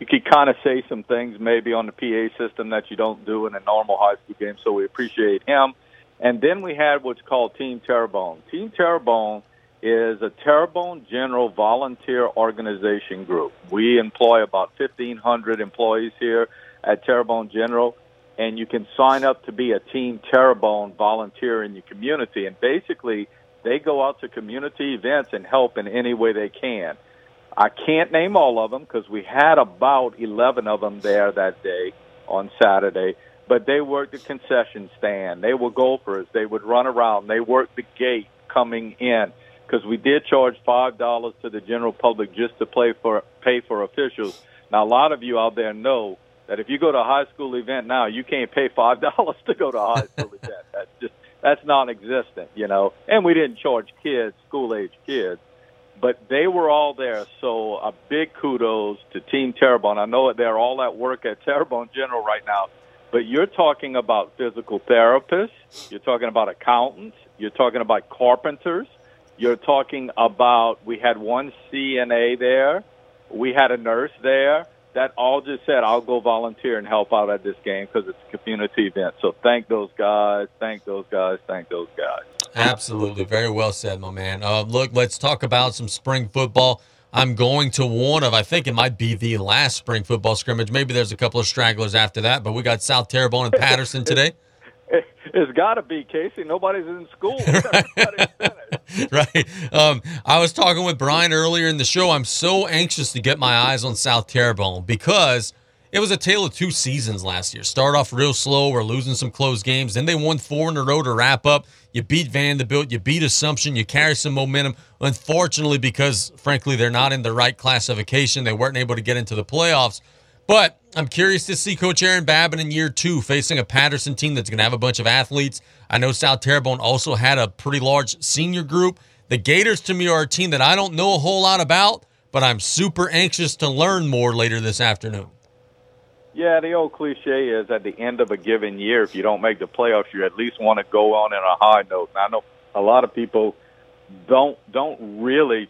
you can kind of say some things maybe on the PA system that you don't do in a normal high school game. So we appreciate him. And then we had what's called Team Terrebonne. Team Terrebonne is a Terrebonne General volunteer organization group. We employ about 1,500 employees here at Terrebonne General, and you can sign up to be a Team Terrebonne volunteer in your community. And basically, they go out to community events and help in any way they can. I can't name all of them because we had about 11 of them there that day on Saturday. But they worked the concession stand. They were golfers. They would run around. They worked the gate coming in because we did charge five dollars to the general public just to play for pay for officials. Now a lot of you out there know that if you go to a high school event now, you can't pay five <laughs> dollars to go to a high school event. That's just that's non-existent, you know. And we didn't charge kids, school age kids but they were all there. So a big kudos to Team Terrebonne. I know they're all at work at Terrebonne General right now, but you're talking about physical therapists, you're talking about accountants, you're talking about carpenters, you're talking about we had one CNA there, we had a nurse there. That all just said, I'll go volunteer and help out at this game because it's a community event. So thank those guys, thank those guys, thank those guys. Absolutely. Very well said, my man. Uh, look, let's talk about some spring football. I'm going to one of, I think it might be the last spring football scrimmage. Maybe there's a couple of stragglers after that, but we got South Terrebonne and Patterson <laughs> today. <laughs> It's got to be, Casey. Nobody's in school. <laughs> <laughs> right. Um, I was talking with Brian earlier in the show. I'm so anxious to get my eyes on South Terrebonne because – it was a tale of two seasons last year. Start off real slow, we're losing some close games. Then they won four in a row to wrap up. You beat Vanderbilt, you beat Assumption, you carry some momentum. Unfortunately, because frankly they're not in the right classification, they weren't able to get into the playoffs. But I'm curious to see Coach Aaron Babin in year two facing a Patterson team that's going to have a bunch of athletes. I know South Terrebonne also had a pretty large senior group. The Gators, to me, are a team that I don't know a whole lot about, but I'm super anxious to learn more later this afternoon. Yeah, the old cliche is at the end of a given year, if you don't make the playoffs, you at least want to go on in a high note. And I know a lot of people don't don't really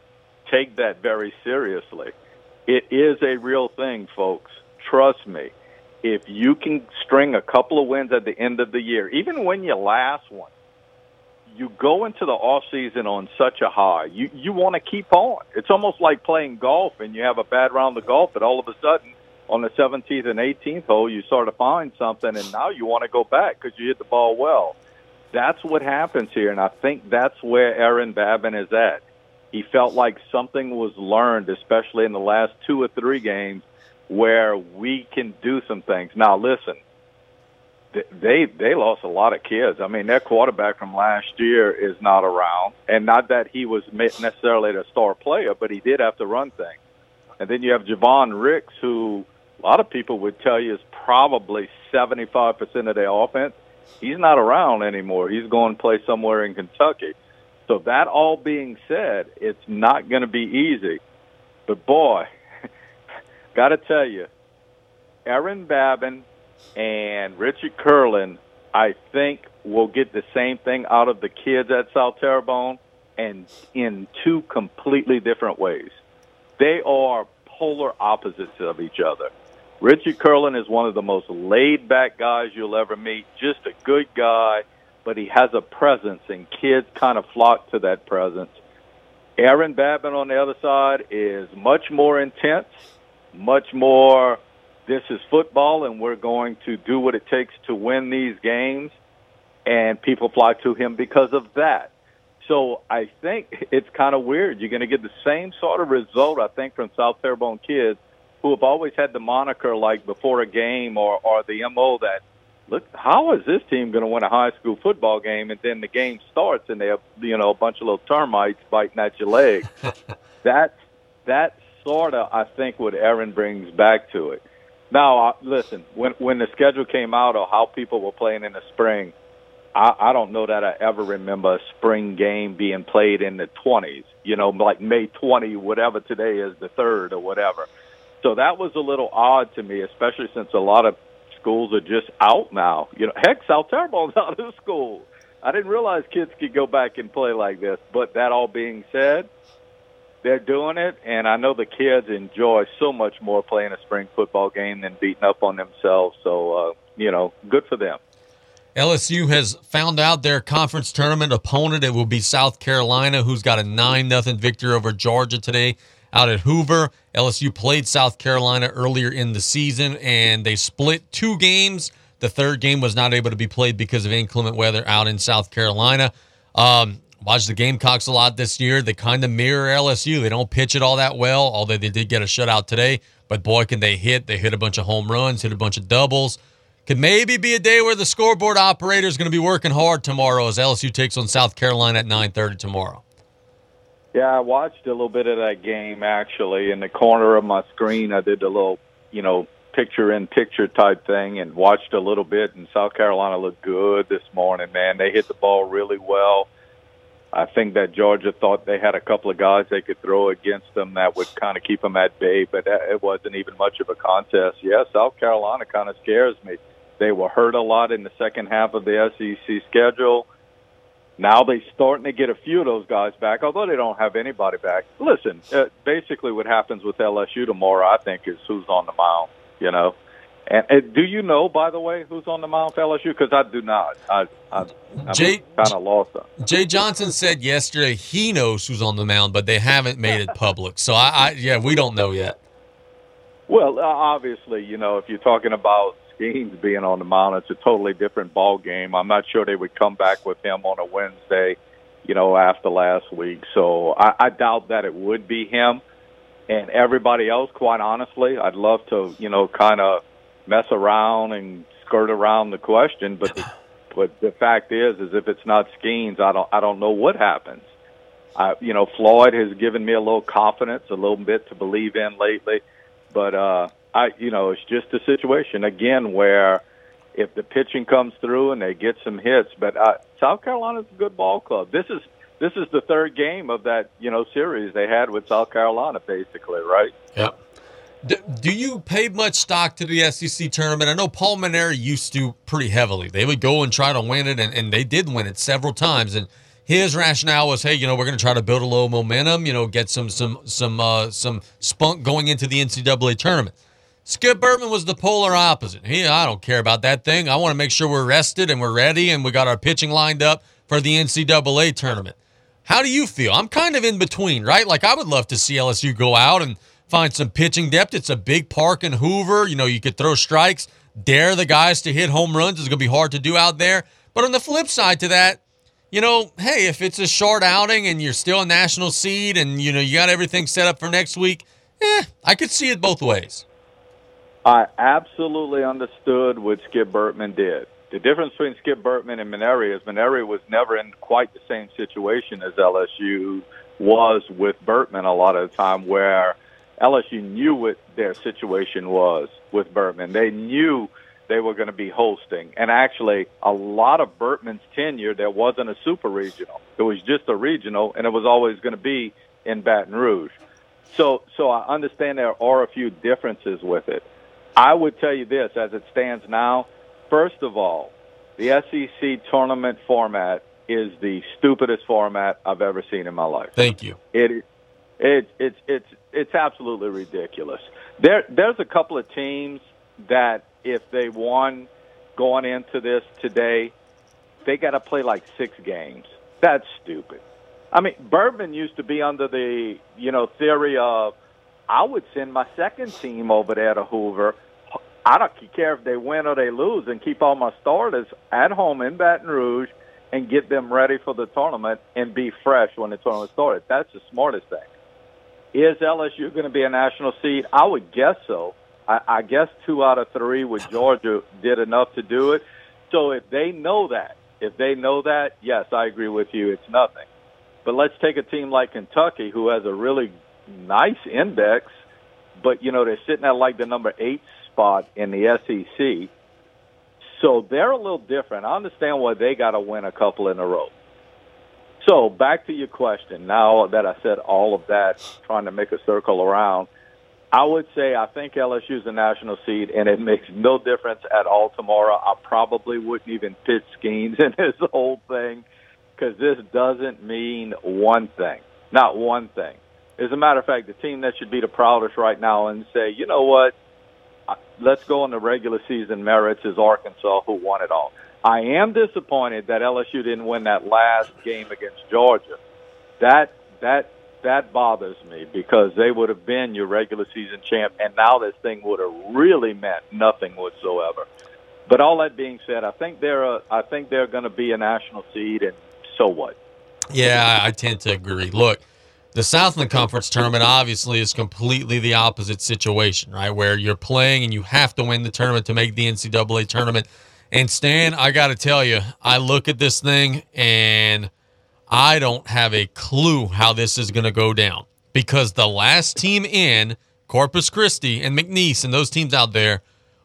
take that very seriously. It is a real thing, folks. Trust me. If you can string a couple of wins at the end of the year, even when you last one, you go into the off season on such a high. You you want to keep on. It's almost like playing golf and you have a bad round of golf, but all of a sudden on the 17th and 18th hole, you sort of find something, and now you want to go back because you hit the ball well. That's what happens here, and I think that's where Aaron Babin is at. He felt like something was learned, especially in the last two or three games, where we can do some things. Now, listen, they they lost a lot of kids. I mean, their quarterback from last year is not around, and not that he was necessarily the star player, but he did have to run things. And then you have Javon Ricks, who a lot of people would tell you is probably 75% of their offense. He's not around anymore. He's going to play somewhere in Kentucky. So that all being said, it's not going to be easy. But boy, got to tell you, Aaron Babin and Richard Curlin, I think, will get the same thing out of the kids at South Terrebonne and in two completely different ways. They are polar opposites of each other. Richard Curlin is one of the most laid back guys you'll ever meet. Just a good guy, but he has a presence, and kids kind of flock to that presence. Aaron Babin on the other side is much more intense, much more. This is football, and we're going to do what it takes to win these games. And people flock to him because of that. So I think it's kind of weird. You're going to get the same sort of result, I think, from South Terrebonne kids who have always had the moniker like before a game or, or the MO that, look, how is this team going to win a high school football game? And then the game starts and they have, you know, a bunch of little termites biting at your leg. <laughs> that's, that's sort of, I think, what Aaron brings back to it. Now, uh, listen, when, when the schedule came out of how people were playing in the spring, I, I don't know that I ever remember a spring game being played in the 20s. You know, like May 20, whatever today is, the third or whatever. So that was a little odd to me, especially since a lot of schools are just out now. You know, heck, South Terrebonne's <laughs> out of school. I didn't realize kids could go back and play like this. But that all being said, they're doing it, and I know the kids enjoy so much more playing a spring football game than beating up on themselves. So, uh, you know, good for them. LSU has found out their conference tournament opponent. It will be South Carolina, who's got a 9 0 victory over Georgia today out at Hoover. LSU played South Carolina earlier in the season, and they split two games. The third game was not able to be played because of inclement weather out in South Carolina. Um, watched the Gamecocks a lot this year. They kind of mirror LSU. They don't pitch it all that well, although they did get a shutout today. But boy, can they hit! They hit a bunch of home runs, hit a bunch of doubles. Could maybe be a day where the scoreboard operator is going to be working hard tomorrow as LSU takes on South Carolina at 9:30 tomorrow. Yeah, I watched a little bit of that game actually. In the corner of my screen, I did a little, you know, picture in picture type thing and watched a little bit. And South Carolina looked good this morning, man. They hit the ball really well. I think that Georgia thought they had a couple of guys they could throw against them that would kind of keep them at bay, but it wasn't even much of a contest. Yeah, South Carolina kind of scares me. They were hurt a lot in the second half of the SEC schedule. Now they're starting to get a few of those guys back, although they don't have anybody back. Listen, uh, basically what happens with LSU tomorrow, I think, is who's on the mound. You know, and, and do you know, by the way, who's on the mound for LSU? Because I do not. I, I I'm Jay- kind of lost. On. Jay Johnson said yesterday he knows who's on the mound, but they haven't made it public. So I, I yeah, we don't know yet. Well, uh, obviously, you know, if you're talking about Skenes being on the mound, it's a totally different ball game. I'm not sure they would come back with him on a Wednesday, you know, after last week. So I, I doubt that it would be him. And everybody else, quite honestly, I'd love to, you know, kind of mess around and skirt around the question, but the, <laughs> but the fact is, is if it's not Skenes, I don't, I don't know what happens. I, you know, Floyd has given me a little confidence, a little bit to believe in lately, but uh, I, you know, it's just a situation again where if the pitching comes through and they get some hits, but uh, South Carolina's a good ball club. This is this is the third game of that you know series they had with South Carolina, basically, right? Yep. Do, do you pay much stock to the SEC tournament? I know Paul Mainieri used to pretty heavily. They would go and try to win it, and, and they did win it several times. And his rationale was, hey, you know, we're going to try to build a little momentum, you know, get some some some uh, some spunk going into the NCAA tournament. Skip Bertman was the polar opposite. He, I don't care about that thing. I want to make sure we're rested and we're ready and we got our pitching lined up for the NCAA tournament. How do you feel? I'm kind of in between, right? Like I would love to see LSU go out and find some pitching depth. It's a big park in Hoover. You know, you could throw strikes, dare the guys to hit home runs. It's going to be hard to do out there. But on the flip side to that, you know, hey, if it's a short outing and you're still a national seed and you know you got everything set up for next week, eh, I could see it both ways. I absolutely understood what Skip Bertman did. The difference between Skip Bertman and Mainieri is Mainieri was never in quite the same situation as LSU was with Bertman a lot of the time, where LSU knew what their situation was with Bertman. They knew they were going to be hosting. And actually, a lot of Bertman's tenure, there wasn't a super regional. It was just a regional, and it was always going to be in Baton Rouge. So, so I understand there are a few differences with it. I would tell you this as it stands now. First of all, the SEC tournament format is the stupidest format I've ever seen in my life. Thank you. It, it, it's, it's, it's absolutely ridiculous. There, there's a couple of teams that if they won going into this today, they got to play like six games. That's stupid. I mean, Bertman used to be under the you know theory of I would send my second team over there to Hoover. I don't care if they win or they lose, and keep all my starters at home in Baton Rouge and get them ready for the tournament and be fresh when the tournament started. That's the smartest thing. Is LSU going to be a national seed? I would guess so. I, I guess two out of three with <laughs> Georgia did enough to do it. So if they know that, if they know that, yes, I agree with you. It's nothing. But let's take a team like Kentucky, who has a really nice index, but you know they're sitting at like the number eight spot in the SEC. So they're a little different. I understand why they got to win a couple in a row. So back to your question. Now that I said all of that, trying to make a circle around, I would say I think LSU is a national seed, and it makes no difference at all tomorrow. I probably wouldn't even pitch Skenes <laughs> in this whole thing because this doesn't mean one thing, not one thing. As a matter of fact, the team that should be the proudest right now and say, you know what, let's go on the regular season merits is Arkansas, who won it all. I am disappointed that LSU didn't win that last game against Georgia. That that that bothers me because they would have been your regular season champ, and now this thing would have really meant nothing whatsoever. But all that being said, I think they're a, I think they're going to be a national seed, and so what? Yeah, I tend to agree. Look, the Southland Conference tournament obviously is completely the opposite situation, right? Where you're playing and you have to win the tournament to make the NCAA tournament. And Stan, I got to tell you, I look at this thing and I don't have a clue how this is going to go down because the last team in, Corpus Christi and McNeese and those teams out there,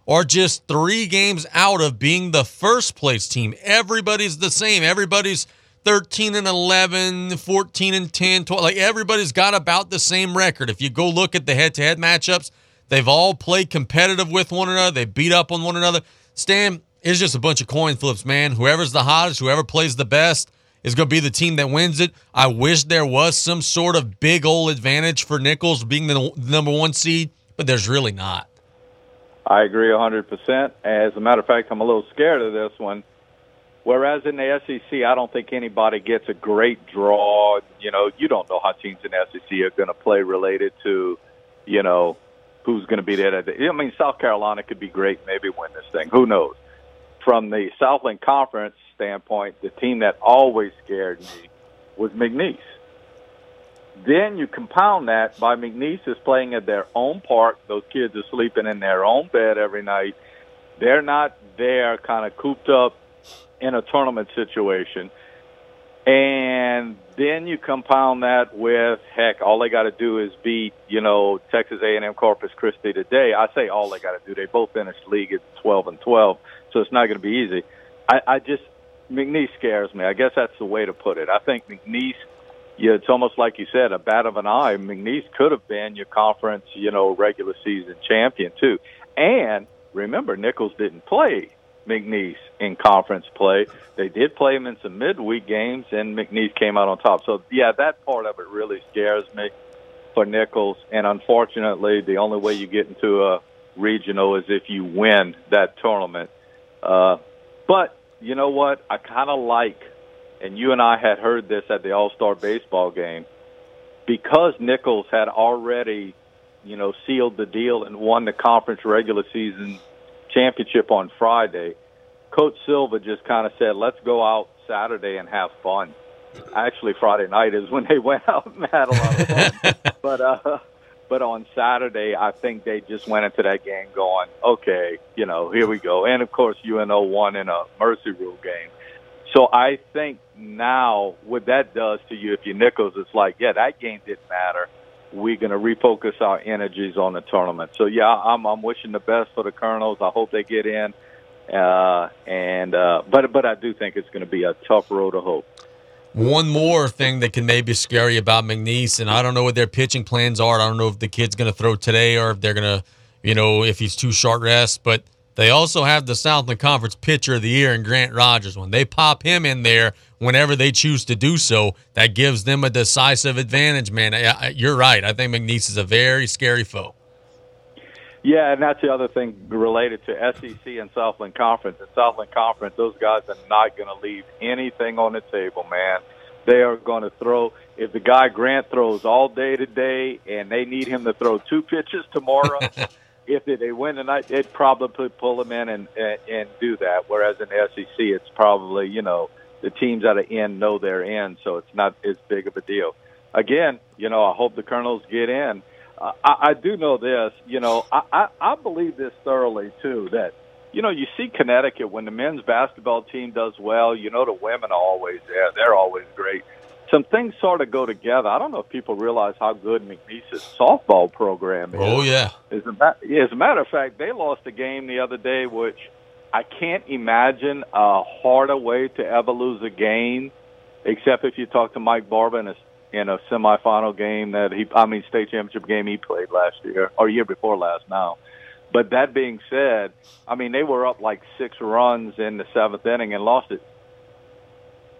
are just three games out of being the first place team. Everybody's the same. Everybody's 13 and 11, 14 and 10, 12. Like everybody's got about the same record. If you go look at the head to head matchups, they've all played competitive with one another. They beat up on one another. Stan, it's just a bunch of coin flips, man. Whoever's the hottest, whoever plays the best is going to be the team that wins it. I wish there was some sort of big old advantage for Nicholls being the number one seed, but there's really not. I agree 100%. As a matter of fact, I'm a little scared of this one Whereas in the SEC, I don't think anybody gets a great draw. You know, you don't know how teams in the SEC are going to play related to, you know, who's going to be there. I mean, South Carolina could be great, maybe win this thing. Who knows? From the Southland Conference standpoint, the team that always scared me was McNeese. Then you compound that by McNeese is playing at their own park. Those kids are sleeping in their own bed every night. They're not there kind of cooped up in a tournament situation. And then you compound that with heck, all they got to do is beat you know Texas A&M Corpus Christi today. I say all they got to do. They both finished league at 12 and 12, so it's not going to be easy. I, I just McNeese scares me. I guess that's the way to put it. I think McNeese, yeah, it's almost like you said, a bat of an eye. McNeese could have been your conference, you know, regular season champion too. And remember, Nicholls didn't play McNeese in conference play. They did play him in some midweek games, and McNeese came out on top. So, yeah, that part of it really scares me for Nicholls. And unfortunately, the only way you get into a regional is if you win that tournament. Uh, but you know what? I kind of like, and you and I had heard this at the All Star baseball game, because Nicholls had already, you know, sealed the deal and won the conference regular season championship on Friday, Coach Silva just kind of said, "Let's go out Saturday and have fun." Actually, Friday night is when they <laughs> went out and had a lot of fun. <laughs> but uh, but on Saturday, I think they just went into that game going, "Okay, you know, here we go." And of course, UNO won in a mercy rule game. So I think now what that does to you, if you're Nicholls, it's like, yeah, that game didn't matter we're going to refocus our energies on the tournament. So yeah, I'm I'm wishing the best for the Colonels. I hope they get in, uh, and uh, but but I do think it's going to be a tough road to hope. One more thing that can maybe scare you about McNeese, and I don't know what their pitching plans are. I don't know if the kid's going to throw today or if they're going to, you know, if he's too short rest. But they also have the Southland Conference Pitcher of the Year in Grant Rogers. When they pop him in there, whenever they choose to do so, that gives them a decisive advantage, man. You're right. I think McNeese is a very scary foe. Yeah, and that's the other thing related to SEC and Southland Conference. In Southland Conference, those guys are not going to leave anything on the table, man. They are going to throw. If the guy Grant throws all day today, and they need him to throw two pitches tomorrow, <laughs> if they win tonight, they'd probably pull him in and, and and do that. Whereas in the SEC, it's probably you know the teams at the end know they're in, so it's not as big of a deal. Again, you know, I hope the Colonels get in. I, I do know this. You know, I, I, I believe this thoroughly too. That you know, you see Connecticut when the men's basketball team does well. You know, the women are always there; they're always great. Some things sort of go together. I don't know if people realize how good McNeese's softball program is. Oh yeah. As a, as a matter of fact, they lost a game the other day, which I can't imagine a harder way to ever lose a game, except if you talk to Mike Barber in a in a semifinal game that he, I mean, state championship game he played last year or year before last now. But that being said, I mean, they were up like six runs in the seventh inning and lost it.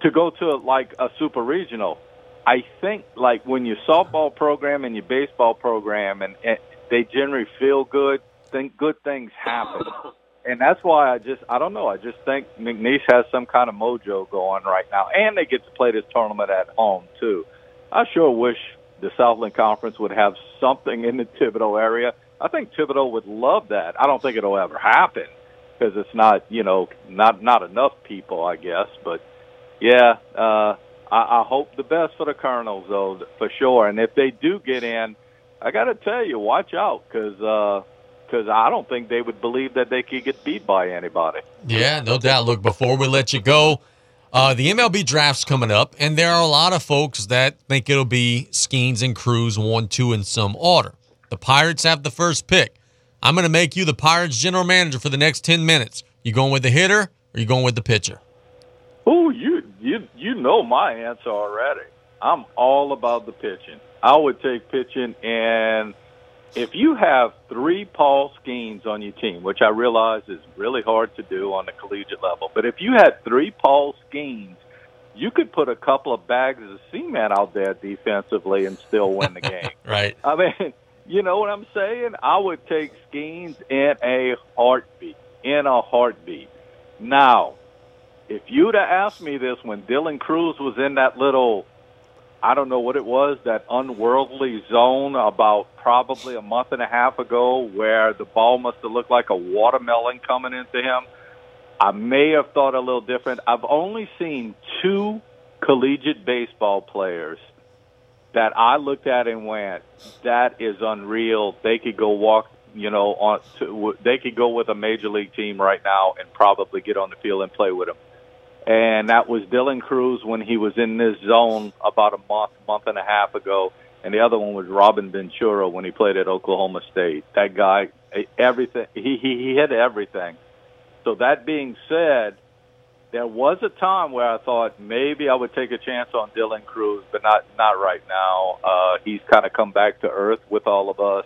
To go to like a super regional, I think like when your softball program and your baseball program and, and they generally feel good, think good things happen. And that's why I just I don't know. I just think McNeese has some kind of mojo going right now, and they get to play this tournament at home too. I sure wish the Southland Conference would have something in the Thibodaux area. I think Thibodaux would love that. I don't think it'll ever happen because it's not, you know, not not enough people, I guess. But yeah, uh, I, I hope the best for the Colonels, though, for sure. And if they do get in, I got to tell you, watch out because because I don't think they would believe that they could get beat by anybody. Yeah, no doubt. Look, before we let you go, uh, the MLB draft's coming up, and there are a lot of folks that think it'll be Skenes and Crews one, two in some order. The Pirates have the first pick. I'm going to make you the Pirates general manager for the next 10 minutes. You going with the hitter or you going with the pitcher? Oh, you you you know my answer already. I'm all about the pitching. I would take pitching, and if you have three Paul Skenes on your team, which I realize is really hard to do on the collegiate level, but if you had three Paul Skenes, you could put a couple of bags of cement out there defensively and still win the game. <laughs> right. I mean, <laughs> you know what I'm saying? I would take Skenes in a heartbeat. In a heartbeat. Now, if you'd have asked me this when Dylan Crews was in that little, I don't know what it was, that unworldly zone about probably a month and a half ago where the ball must have looked like a watermelon coming into him, I may have thought a little different. I've only seen two collegiate baseball players that I looked at and went, that is unreal. They could go walk, you know, on to, they could go with a major league team right now and probably get on the field and play with them and that was Dylan Crews when he was in this zone about a month, month and a half ago, and the other one was Robin Ventura when he played at Oklahoma State. That guy, everything he he, he hit everything. So that being said, there was a time where I thought maybe I would take a chance on Dylan Crews, but not not right now. Uh, he's kind of come back to earth with all of us,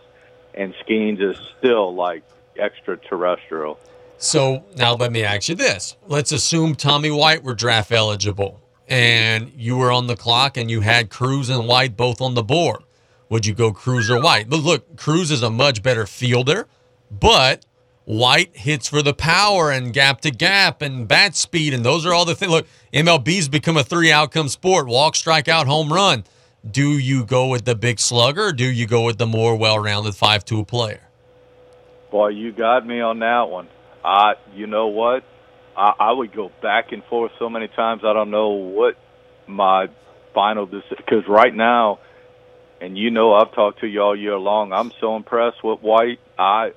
and Skenes is still like extraterrestrial. So now let me ask you this. Let's assume Tommy White were draft eligible and you were on the clock and you had Crews and White both on the board. Would you go Crews or White? But look, Crews is a much better fielder, but White hits for the power and gap to gap and bat speed, and those are all the things. Look, MLB's become a three outcome sport walk, strikeout, home run. Do you go with the big slugger or do you go with the more well rounded 5 2 player? Boy, you got me on that one. I, you know what? I, I would go back and forth so many times. I don't know what my final decision. Because right now, and you know, I've talked to you all year long. I'm so impressed with White. I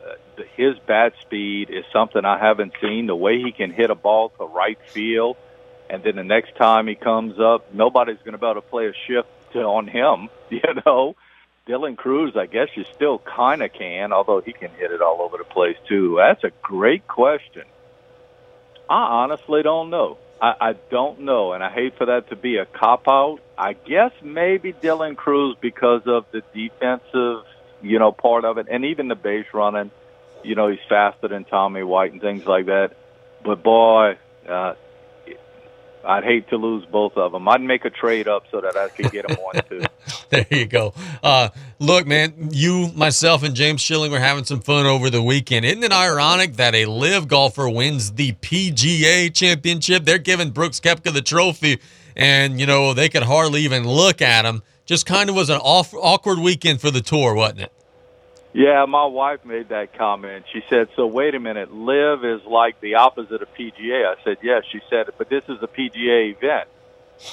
his bat speed is something I haven't seen. The way he can hit a ball to right field, and then the next time he comes up, nobody's going to be able to play a shift to, on him. <laughs> You know, Dylan Crews, I guess you still kind of can, although he can hit it all over the place too. That's a great question. I honestly don't know. I, I don't know, and I hate for that to be a cop out. I guess maybe Dylan Crews because of the defensive, you know, part of it, and even the base running. You know, he's faster than Tommy White and things like that. But boy, uh, I'd hate to lose both of them. I'd make a trade up so that I could get them one too. <laughs> there you go. Uh, look, man, you, myself, and James Schilling were having some fun over the weekend. Isn't it ironic that a LIV golfer wins the PGA championship? They're giving Brooks Koepka the trophy, and, you know, they could hardly even look at him. Just kind of was an off, awkward weekend for the tour, wasn't it? Yeah, my wife made that comment. She said, "So wait a minute, LIV is like the opposite of PGA." I said, "Yes." She said, "But this is a PGA event."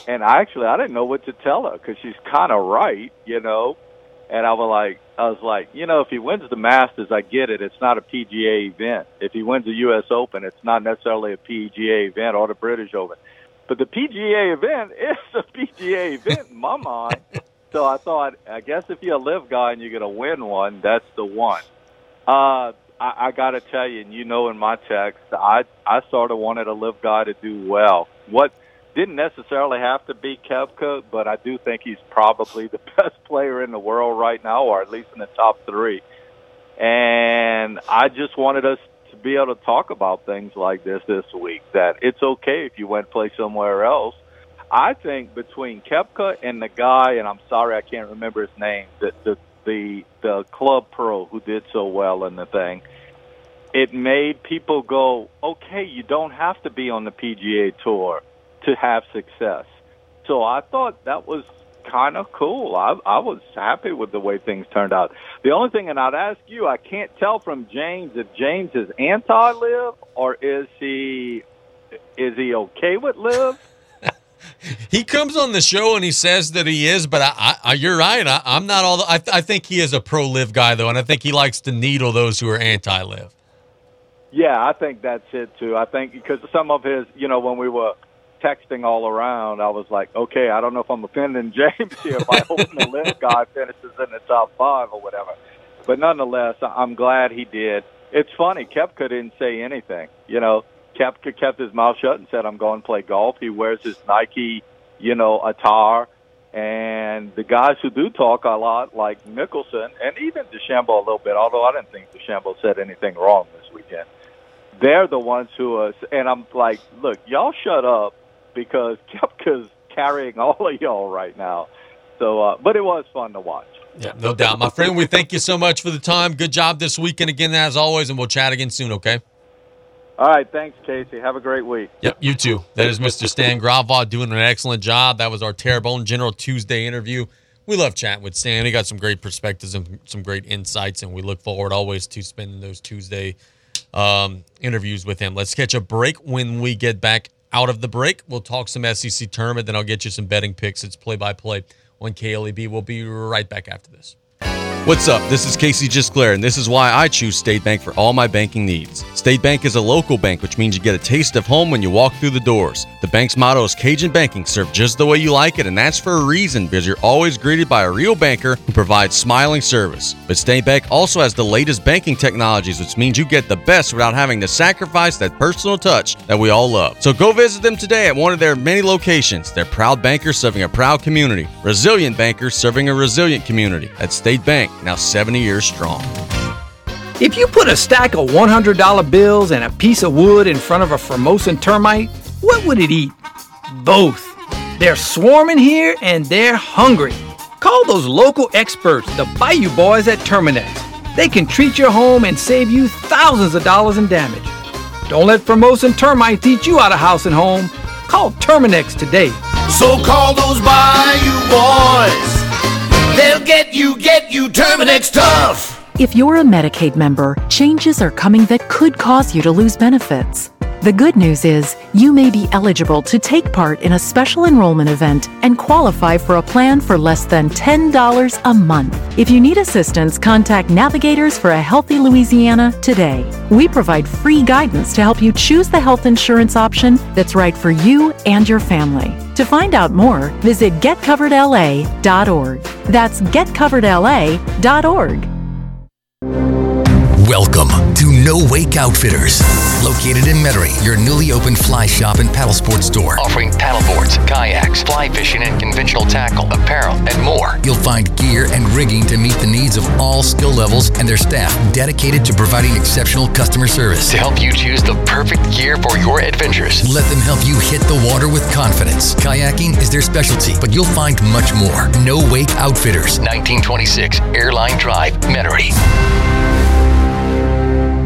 And I actually I didn't know what to tell her because she's kind of right, you know. And I was like, I was like, you know, if he wins the Masters, I get it. It's not a PGA event. If he wins the U.S. Open, it's not necessarily a PGA event or the British Open. But the PGA event <laughs> is a PGA event in my mind. So I thought, I guess if you're a LIV guy and you're going to win one, that's the one. Uh, I, I got to tell you, and you know, in my text, I I sort of wanted a LIV guy to do well. What didn't necessarily have to be Koepka, but I do think he's probably the <laughs> best player in the world right now, or at least in the top three. And I just wanted us to be able to talk about things like this this week. That it's okay if you went play somewhere else. I think between Koepka and the guy, and I'm sorry I can't remember his name, the the the, the club pro who did so well in the thing, it made people go, okay, you don't have to be on the PGA tour to have success. So I thought that was kind of cool. I, I was happy with the way things turned out. The only thing, and I'd ask you, I can't tell from James if James is anti-LIV or is he is he okay with LIV? He comes on the show and he says that he is, but I, I you're right. I, am not all. The, I, I think he is a pro LIV guy though, and I think he likes to needle those who are anti LIV. Yeah, I think that's it too. I think because some of his, you know, when we were texting all around, I was like, okay, I don't know if I'm offending James <laughs> here by hoping the LIV guy finishes in the top five or whatever. But nonetheless, I'm glad he did. It's funny, Koepka didn't say anything. You know, kept kept his mouth shut and said, "I'm going to play golf." He wears his Nike, you know, attire. And the guys who do talk a lot, like Mickelson and even DeChambeau a little bit, although I didn't think DeChambeau said anything wrong this weekend. They're the ones who are, and I'm like, look, y'all shut up because <laughs> Koepka's carrying all of y'all right now. So, uh, but it was fun to watch. Yeah, no doubt, my friend. We thank you so much for the time. Good job this weekend again, as always, and we'll chat again soon. Okay. All right, thanks, Casey. Have a great week. Yep, you too. That is Mr. Stan Gravois doing an excellent job. That was our Terrebonne General Tuesday interview. We love chatting with Stan. He got some great perspectives and some great insights, and we look forward always to spending those Tuesday um, interviews with him. Let's catch a break. When we get back out of the break, we'll talk some SEC tournament. Then I'll get you some betting picks. It's play by play on KLEB. We'll be right back after this. What's up? This is Casey Gisclair, and this is why I choose State Bank for all my banking needs. State Bank is a local bank, which means you get a taste of home when you walk through the doors. The bank's motto is Cajun Banking, served just the way you like it, and that's for a reason because you're always greeted by a real banker who provides smiling service. But State Bank also has the latest banking technologies, which means you get the best without having to sacrifice that personal touch that we all love. So go visit them today at one of their many locations. They're proud bankers serving a proud community, resilient bankers serving a resilient community. At State Bank now 70 years strong. If you put a stack of $100 bills and a piece of wood in front of a Formosan termite, what would it eat? Both. They're swarming here and they're hungry. Call those local experts, the Bayou Boys at Terminix. They can treat your home and save you thousands of dollars in damage. Don't let Formosan termites eat you out of house and home. Call Terminix today. So call those Bayou Boys. They'll get you, get you Terminix tough. If you're a Medicaid member, changes are coming that could cause you to lose benefits. The good news is you may be eligible to take part in a special enrollment event and qualify for a plan for less than $10 a month. If you need assistance, contact Navigators for a Healthy Louisiana today. We provide free guidance to help you choose the health insurance option that's right for you and your family. To find out more, visit getcoveredla.org. That's getcoveredla.org. Welcome to No Wake Outfitters. Located in Metairie, your newly opened fly shop and paddle sports store. Offering paddleboards, kayaks, fly fishing and conventional tackle, apparel, and more. You'll find gear and rigging to meet the needs of all skill levels and their staff dedicated to providing exceptional customer service. To help you choose the perfect gear for your adventures. Let them help you hit the water with confidence. Kayaking is their specialty, but you'll find much more. No Wake Outfitters. 1926 Airline Drive, Metairie.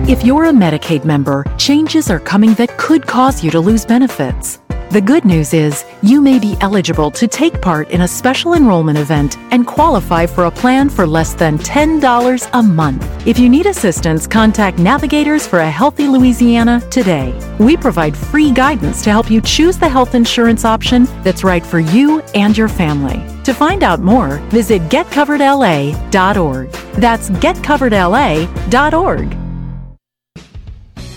If you're a Medicaid member, changes are coming that could cause you to lose benefits. The good news is you may be eligible to take part in a special enrollment event and qualify for a plan for less than $10 a month. If you need assistance, contact Navigators for a Healthy Louisiana today. We provide free guidance to help you choose the health insurance option that's right for you and your family. To find out more, visit getcoveredla.org. That's getcoveredla.org.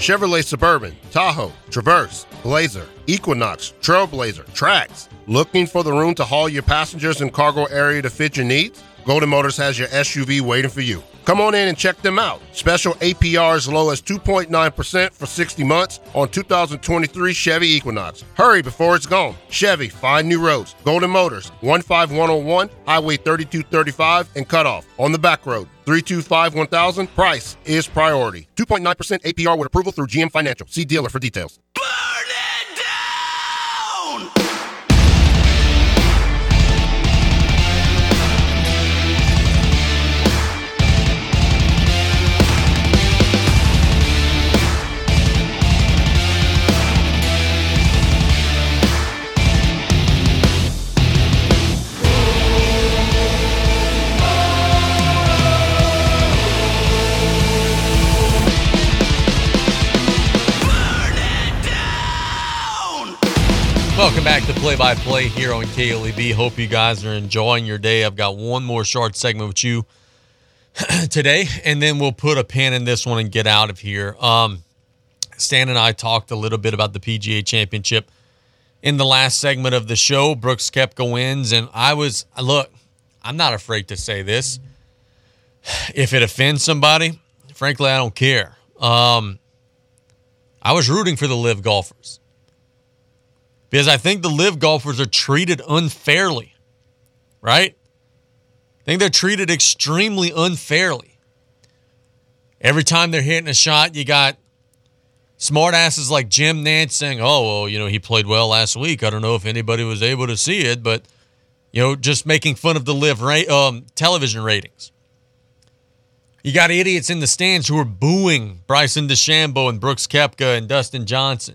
Chevrolet Suburban, Tahoe, Traverse, Blazer, Equinox, Trailblazer, Trax. Looking for the room to haul your passengers and cargo area to fit your needs? Golden Motors has your SUV waiting for you. Come on in and check them out. Special APR as low as 2.9% for 60 months on 2023 Chevy Equinox. Hurry before it's gone. Chevy, find new roads. Golden Motors, 15101, Highway 3235, and Cutoff. On the back road, 325 1000. Price is priority. 2.9% APR with approval through GM Financial. See dealer for details. Welcome back to Play by Play here on KLEB. Hope you guys are enjoying your day. I've got one more short segment with you <clears throat> today, and then we'll put a pin in this one and get out of here. Um, Stan and I talked a little bit about the PGA Championship in the last segment of the show. Brooks Koepka wins, and I was look. I'm not afraid to say this. If it offends somebody, frankly, I don't care. Um, I was rooting for the LIV golfers because I think the LIV golfers are treated unfairly, right? I think they're treated extremely unfairly. Every time they're hitting a shot, you got smartasses like Jim Nantz saying, "Oh, well, you know, he played well last week. I don't know if anybody was able to see it, but you know, just making fun of the LIV ra- um, television ratings." You got idiots in the stands who are booing Bryson DeChambeau and Brooks Koepka and Dustin Johnson.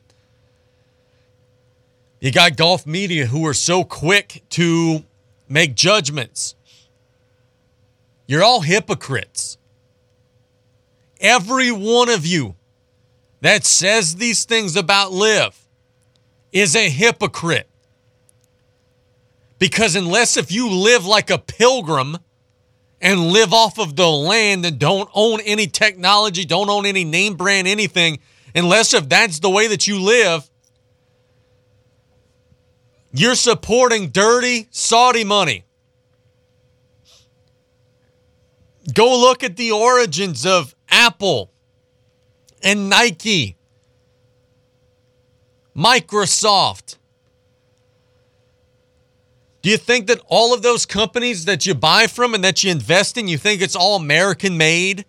You got golf media who are so quick to make judgments. You're all hypocrites. Every one of you that says these things about LIV is a hypocrite. Because unless if you live like a pilgrim and live off of the land and don't own any technology, don't own any name brand anything, unless if that's the way that you live, you're supporting dirty Saudi money. Go look at the origins of Apple and Nike, Microsoft. Do you think that all of those companies that you buy from and that you invest in, you think it's all American made?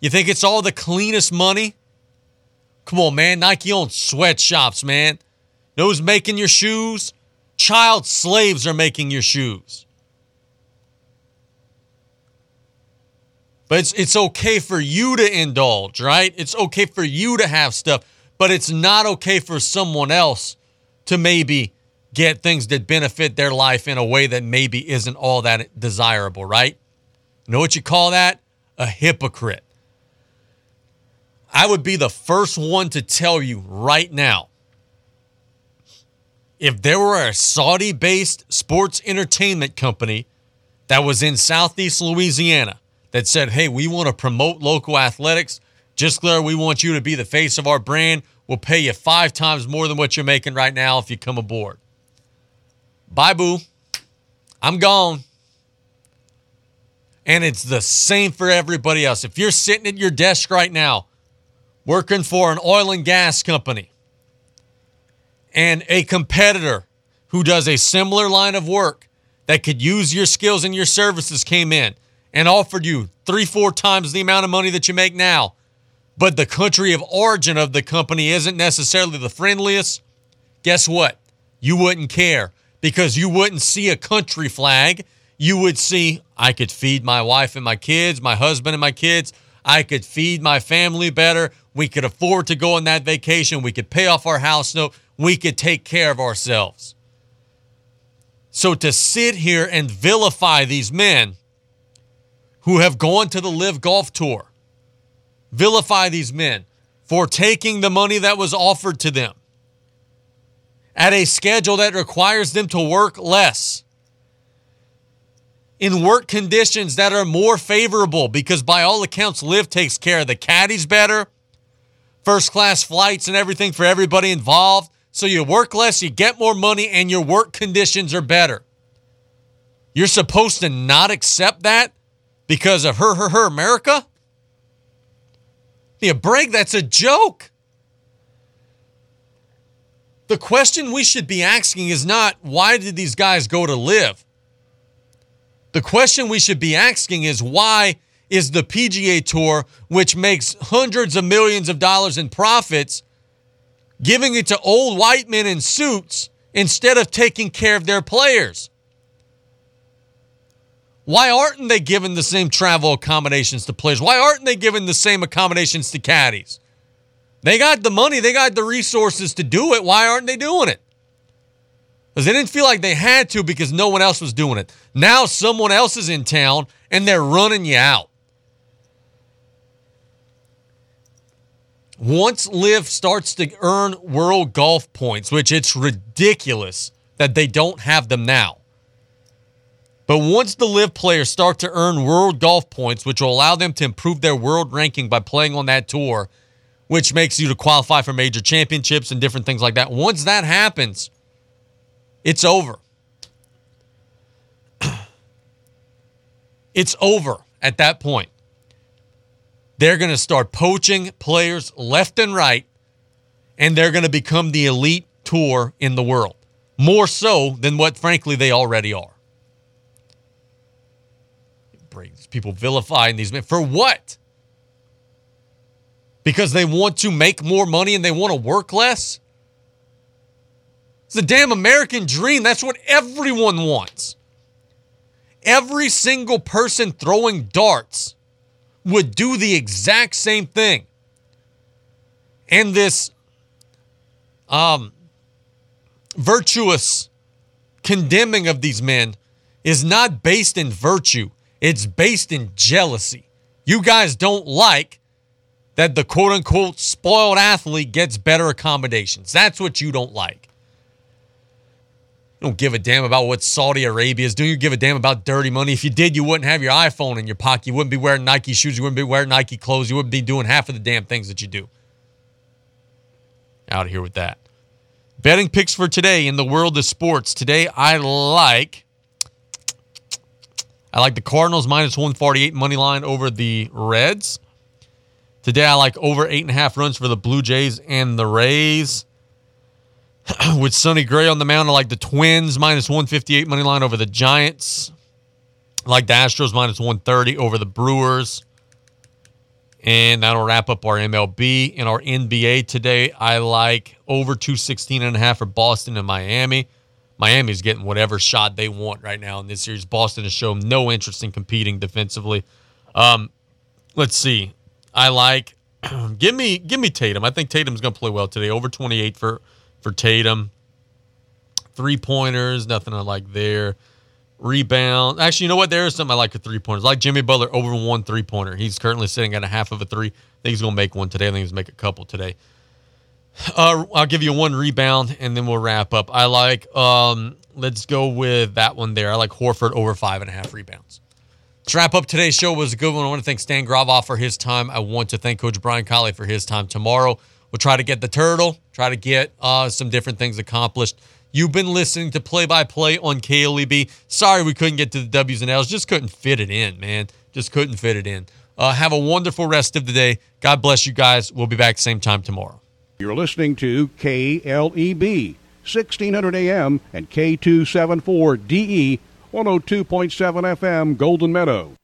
You think it's all the cleanest money? Come on, man. Nike owns sweatshops, man. Those making your shoes? Child slaves are making your shoes. But it's, it's okay for you to indulge, right? It's okay for you to have stuff, but it's not okay for someone else to maybe get things that benefit their life in a way that maybe isn't all that desirable, right? Know what you call that? A hypocrite. I would be the first one to tell you right now if there were a Saudi based sports entertainment company that was in Southeast Louisiana that said, hey, we want to promote local athletics, Gisclair, we want you to be the face of our brand. We'll pay you five times more than what you're making right now if you come aboard. Bye, boo. I'm gone. And it's the same for everybody else. If you're sitting at your desk right now working for an oil and gas company, and a competitor who does a similar line of work that could use your skills and your services came in and offered you three, four times the amount of money that you make now, but the country of origin of the company isn't necessarily the friendliest, guess what? You wouldn't care because you wouldn't see a country flag. You would see, I could feed my wife and my kids, my husband and my kids. I could feed my family better We could afford to go on that vacation. We could pay off our house note. We could take care of ourselves. So to sit here and vilify these men who have gone to the LIV Golf Tour, vilify these men for taking the money that was offered to them at a schedule that requires them to work less in work conditions that are more favorable because by all accounts LIV takes care of the caddies better first class flights and everything for everybody involved so you work less you get more money and your work conditions are better. You're supposed to not accept that because of her her her america? A break that's a joke. The question we should be asking is not why did these guys go to LIV? The question we should be asking is why is the PGA Tour, which makes hundreds of millions of dollars in profits, giving it to old white men in suits instead of taking care of their players? Why aren't they giving the same travel accommodations to players? Why aren't they giving the same accommodations to caddies? They got the money, they got the resources to do it. Why aren't they doing it? Because they didn't feel like they had to because no one else was doing it. Now someone else is in town and they're running you out. Once LIV starts to earn world golf points, which it's ridiculous that they don't have them now. But once the LIV players start to earn world golf points, which will allow them to improve their world ranking by playing on that tour, which makes you to qualify for major championships and different things like that. Once that happens, it's over. <clears throat> it's over at that point. They're going to start poaching players left and right, and they're going to become the elite tour in the world. More so than what, frankly, they already are. People vilifying these men. For what? Because they want to make more money and they want to work less? It's a damn American dream. That's what everyone wants. Every single person throwing darts would do the exact same thing. And this um, virtuous condemning of these men is not based in virtue, it's based in jealousy. You guys don't like that the quote unquote spoiled athlete gets better accommodations. That's what you don't like. You don't give a damn about what Saudi Arabia is doing. You give a damn about dirty money. If you did, you wouldn't have your iPhone in your pocket. You wouldn't be wearing Nike shoes. You wouldn't be wearing Nike clothes. You wouldn't be doing half of the damn things that you do. Out of here with that. Betting picks for today in the world of sports. Today, I like. I like the Cardinals minus 148 money line over the Reds. Today, I like over eight and a half runs for the Blue Jays and the Rays. <clears throat> with Sonny Gray on the mound, I like the Twins minus 158 money line over the Giants. I like the Astros minus 130 over the Brewers. And that'll wrap up our MLB. and our NBA today, I like over 216 and a half for Boston and Miami. Miami's getting whatever shot they want right now in this series. Boston has shown no interest in competing defensively. Um, let's see. I like <clears throat> give me give me Tatum. I think Tatum's going to play well today. Over 28 for for Tatum. Three pointers, nothing I like there. Rebound. Actually, you know what? There is something I like for three pointers. Like Jimmy Butler over one three pointer. He's currently sitting at a half of a three. I think he's going to make one today. I think he's going to make a couple today. Uh, I'll give you one rebound and then we'll wrap up. I like, um, let's go with that one there. I like Horford over five and a half rebounds. Let's wrap up today's show. It was a good one. I want to thank Stan Gravois for his time. I want to thank Coach Brian Callais for his time tomorrow. We'll try to get the turtle, try to get uh, some different things accomplished. You've been listening to play by play on KLEB. Sorry we couldn't get to the W's and L's. Just couldn't fit it in, man. Just couldn't fit it in. Uh, have a wonderful rest of the day. God bless you guys. We'll be back same time tomorrow. You're listening to KLEB, 1600 AM and K274DE, 102.7 FM, Golden Meadow.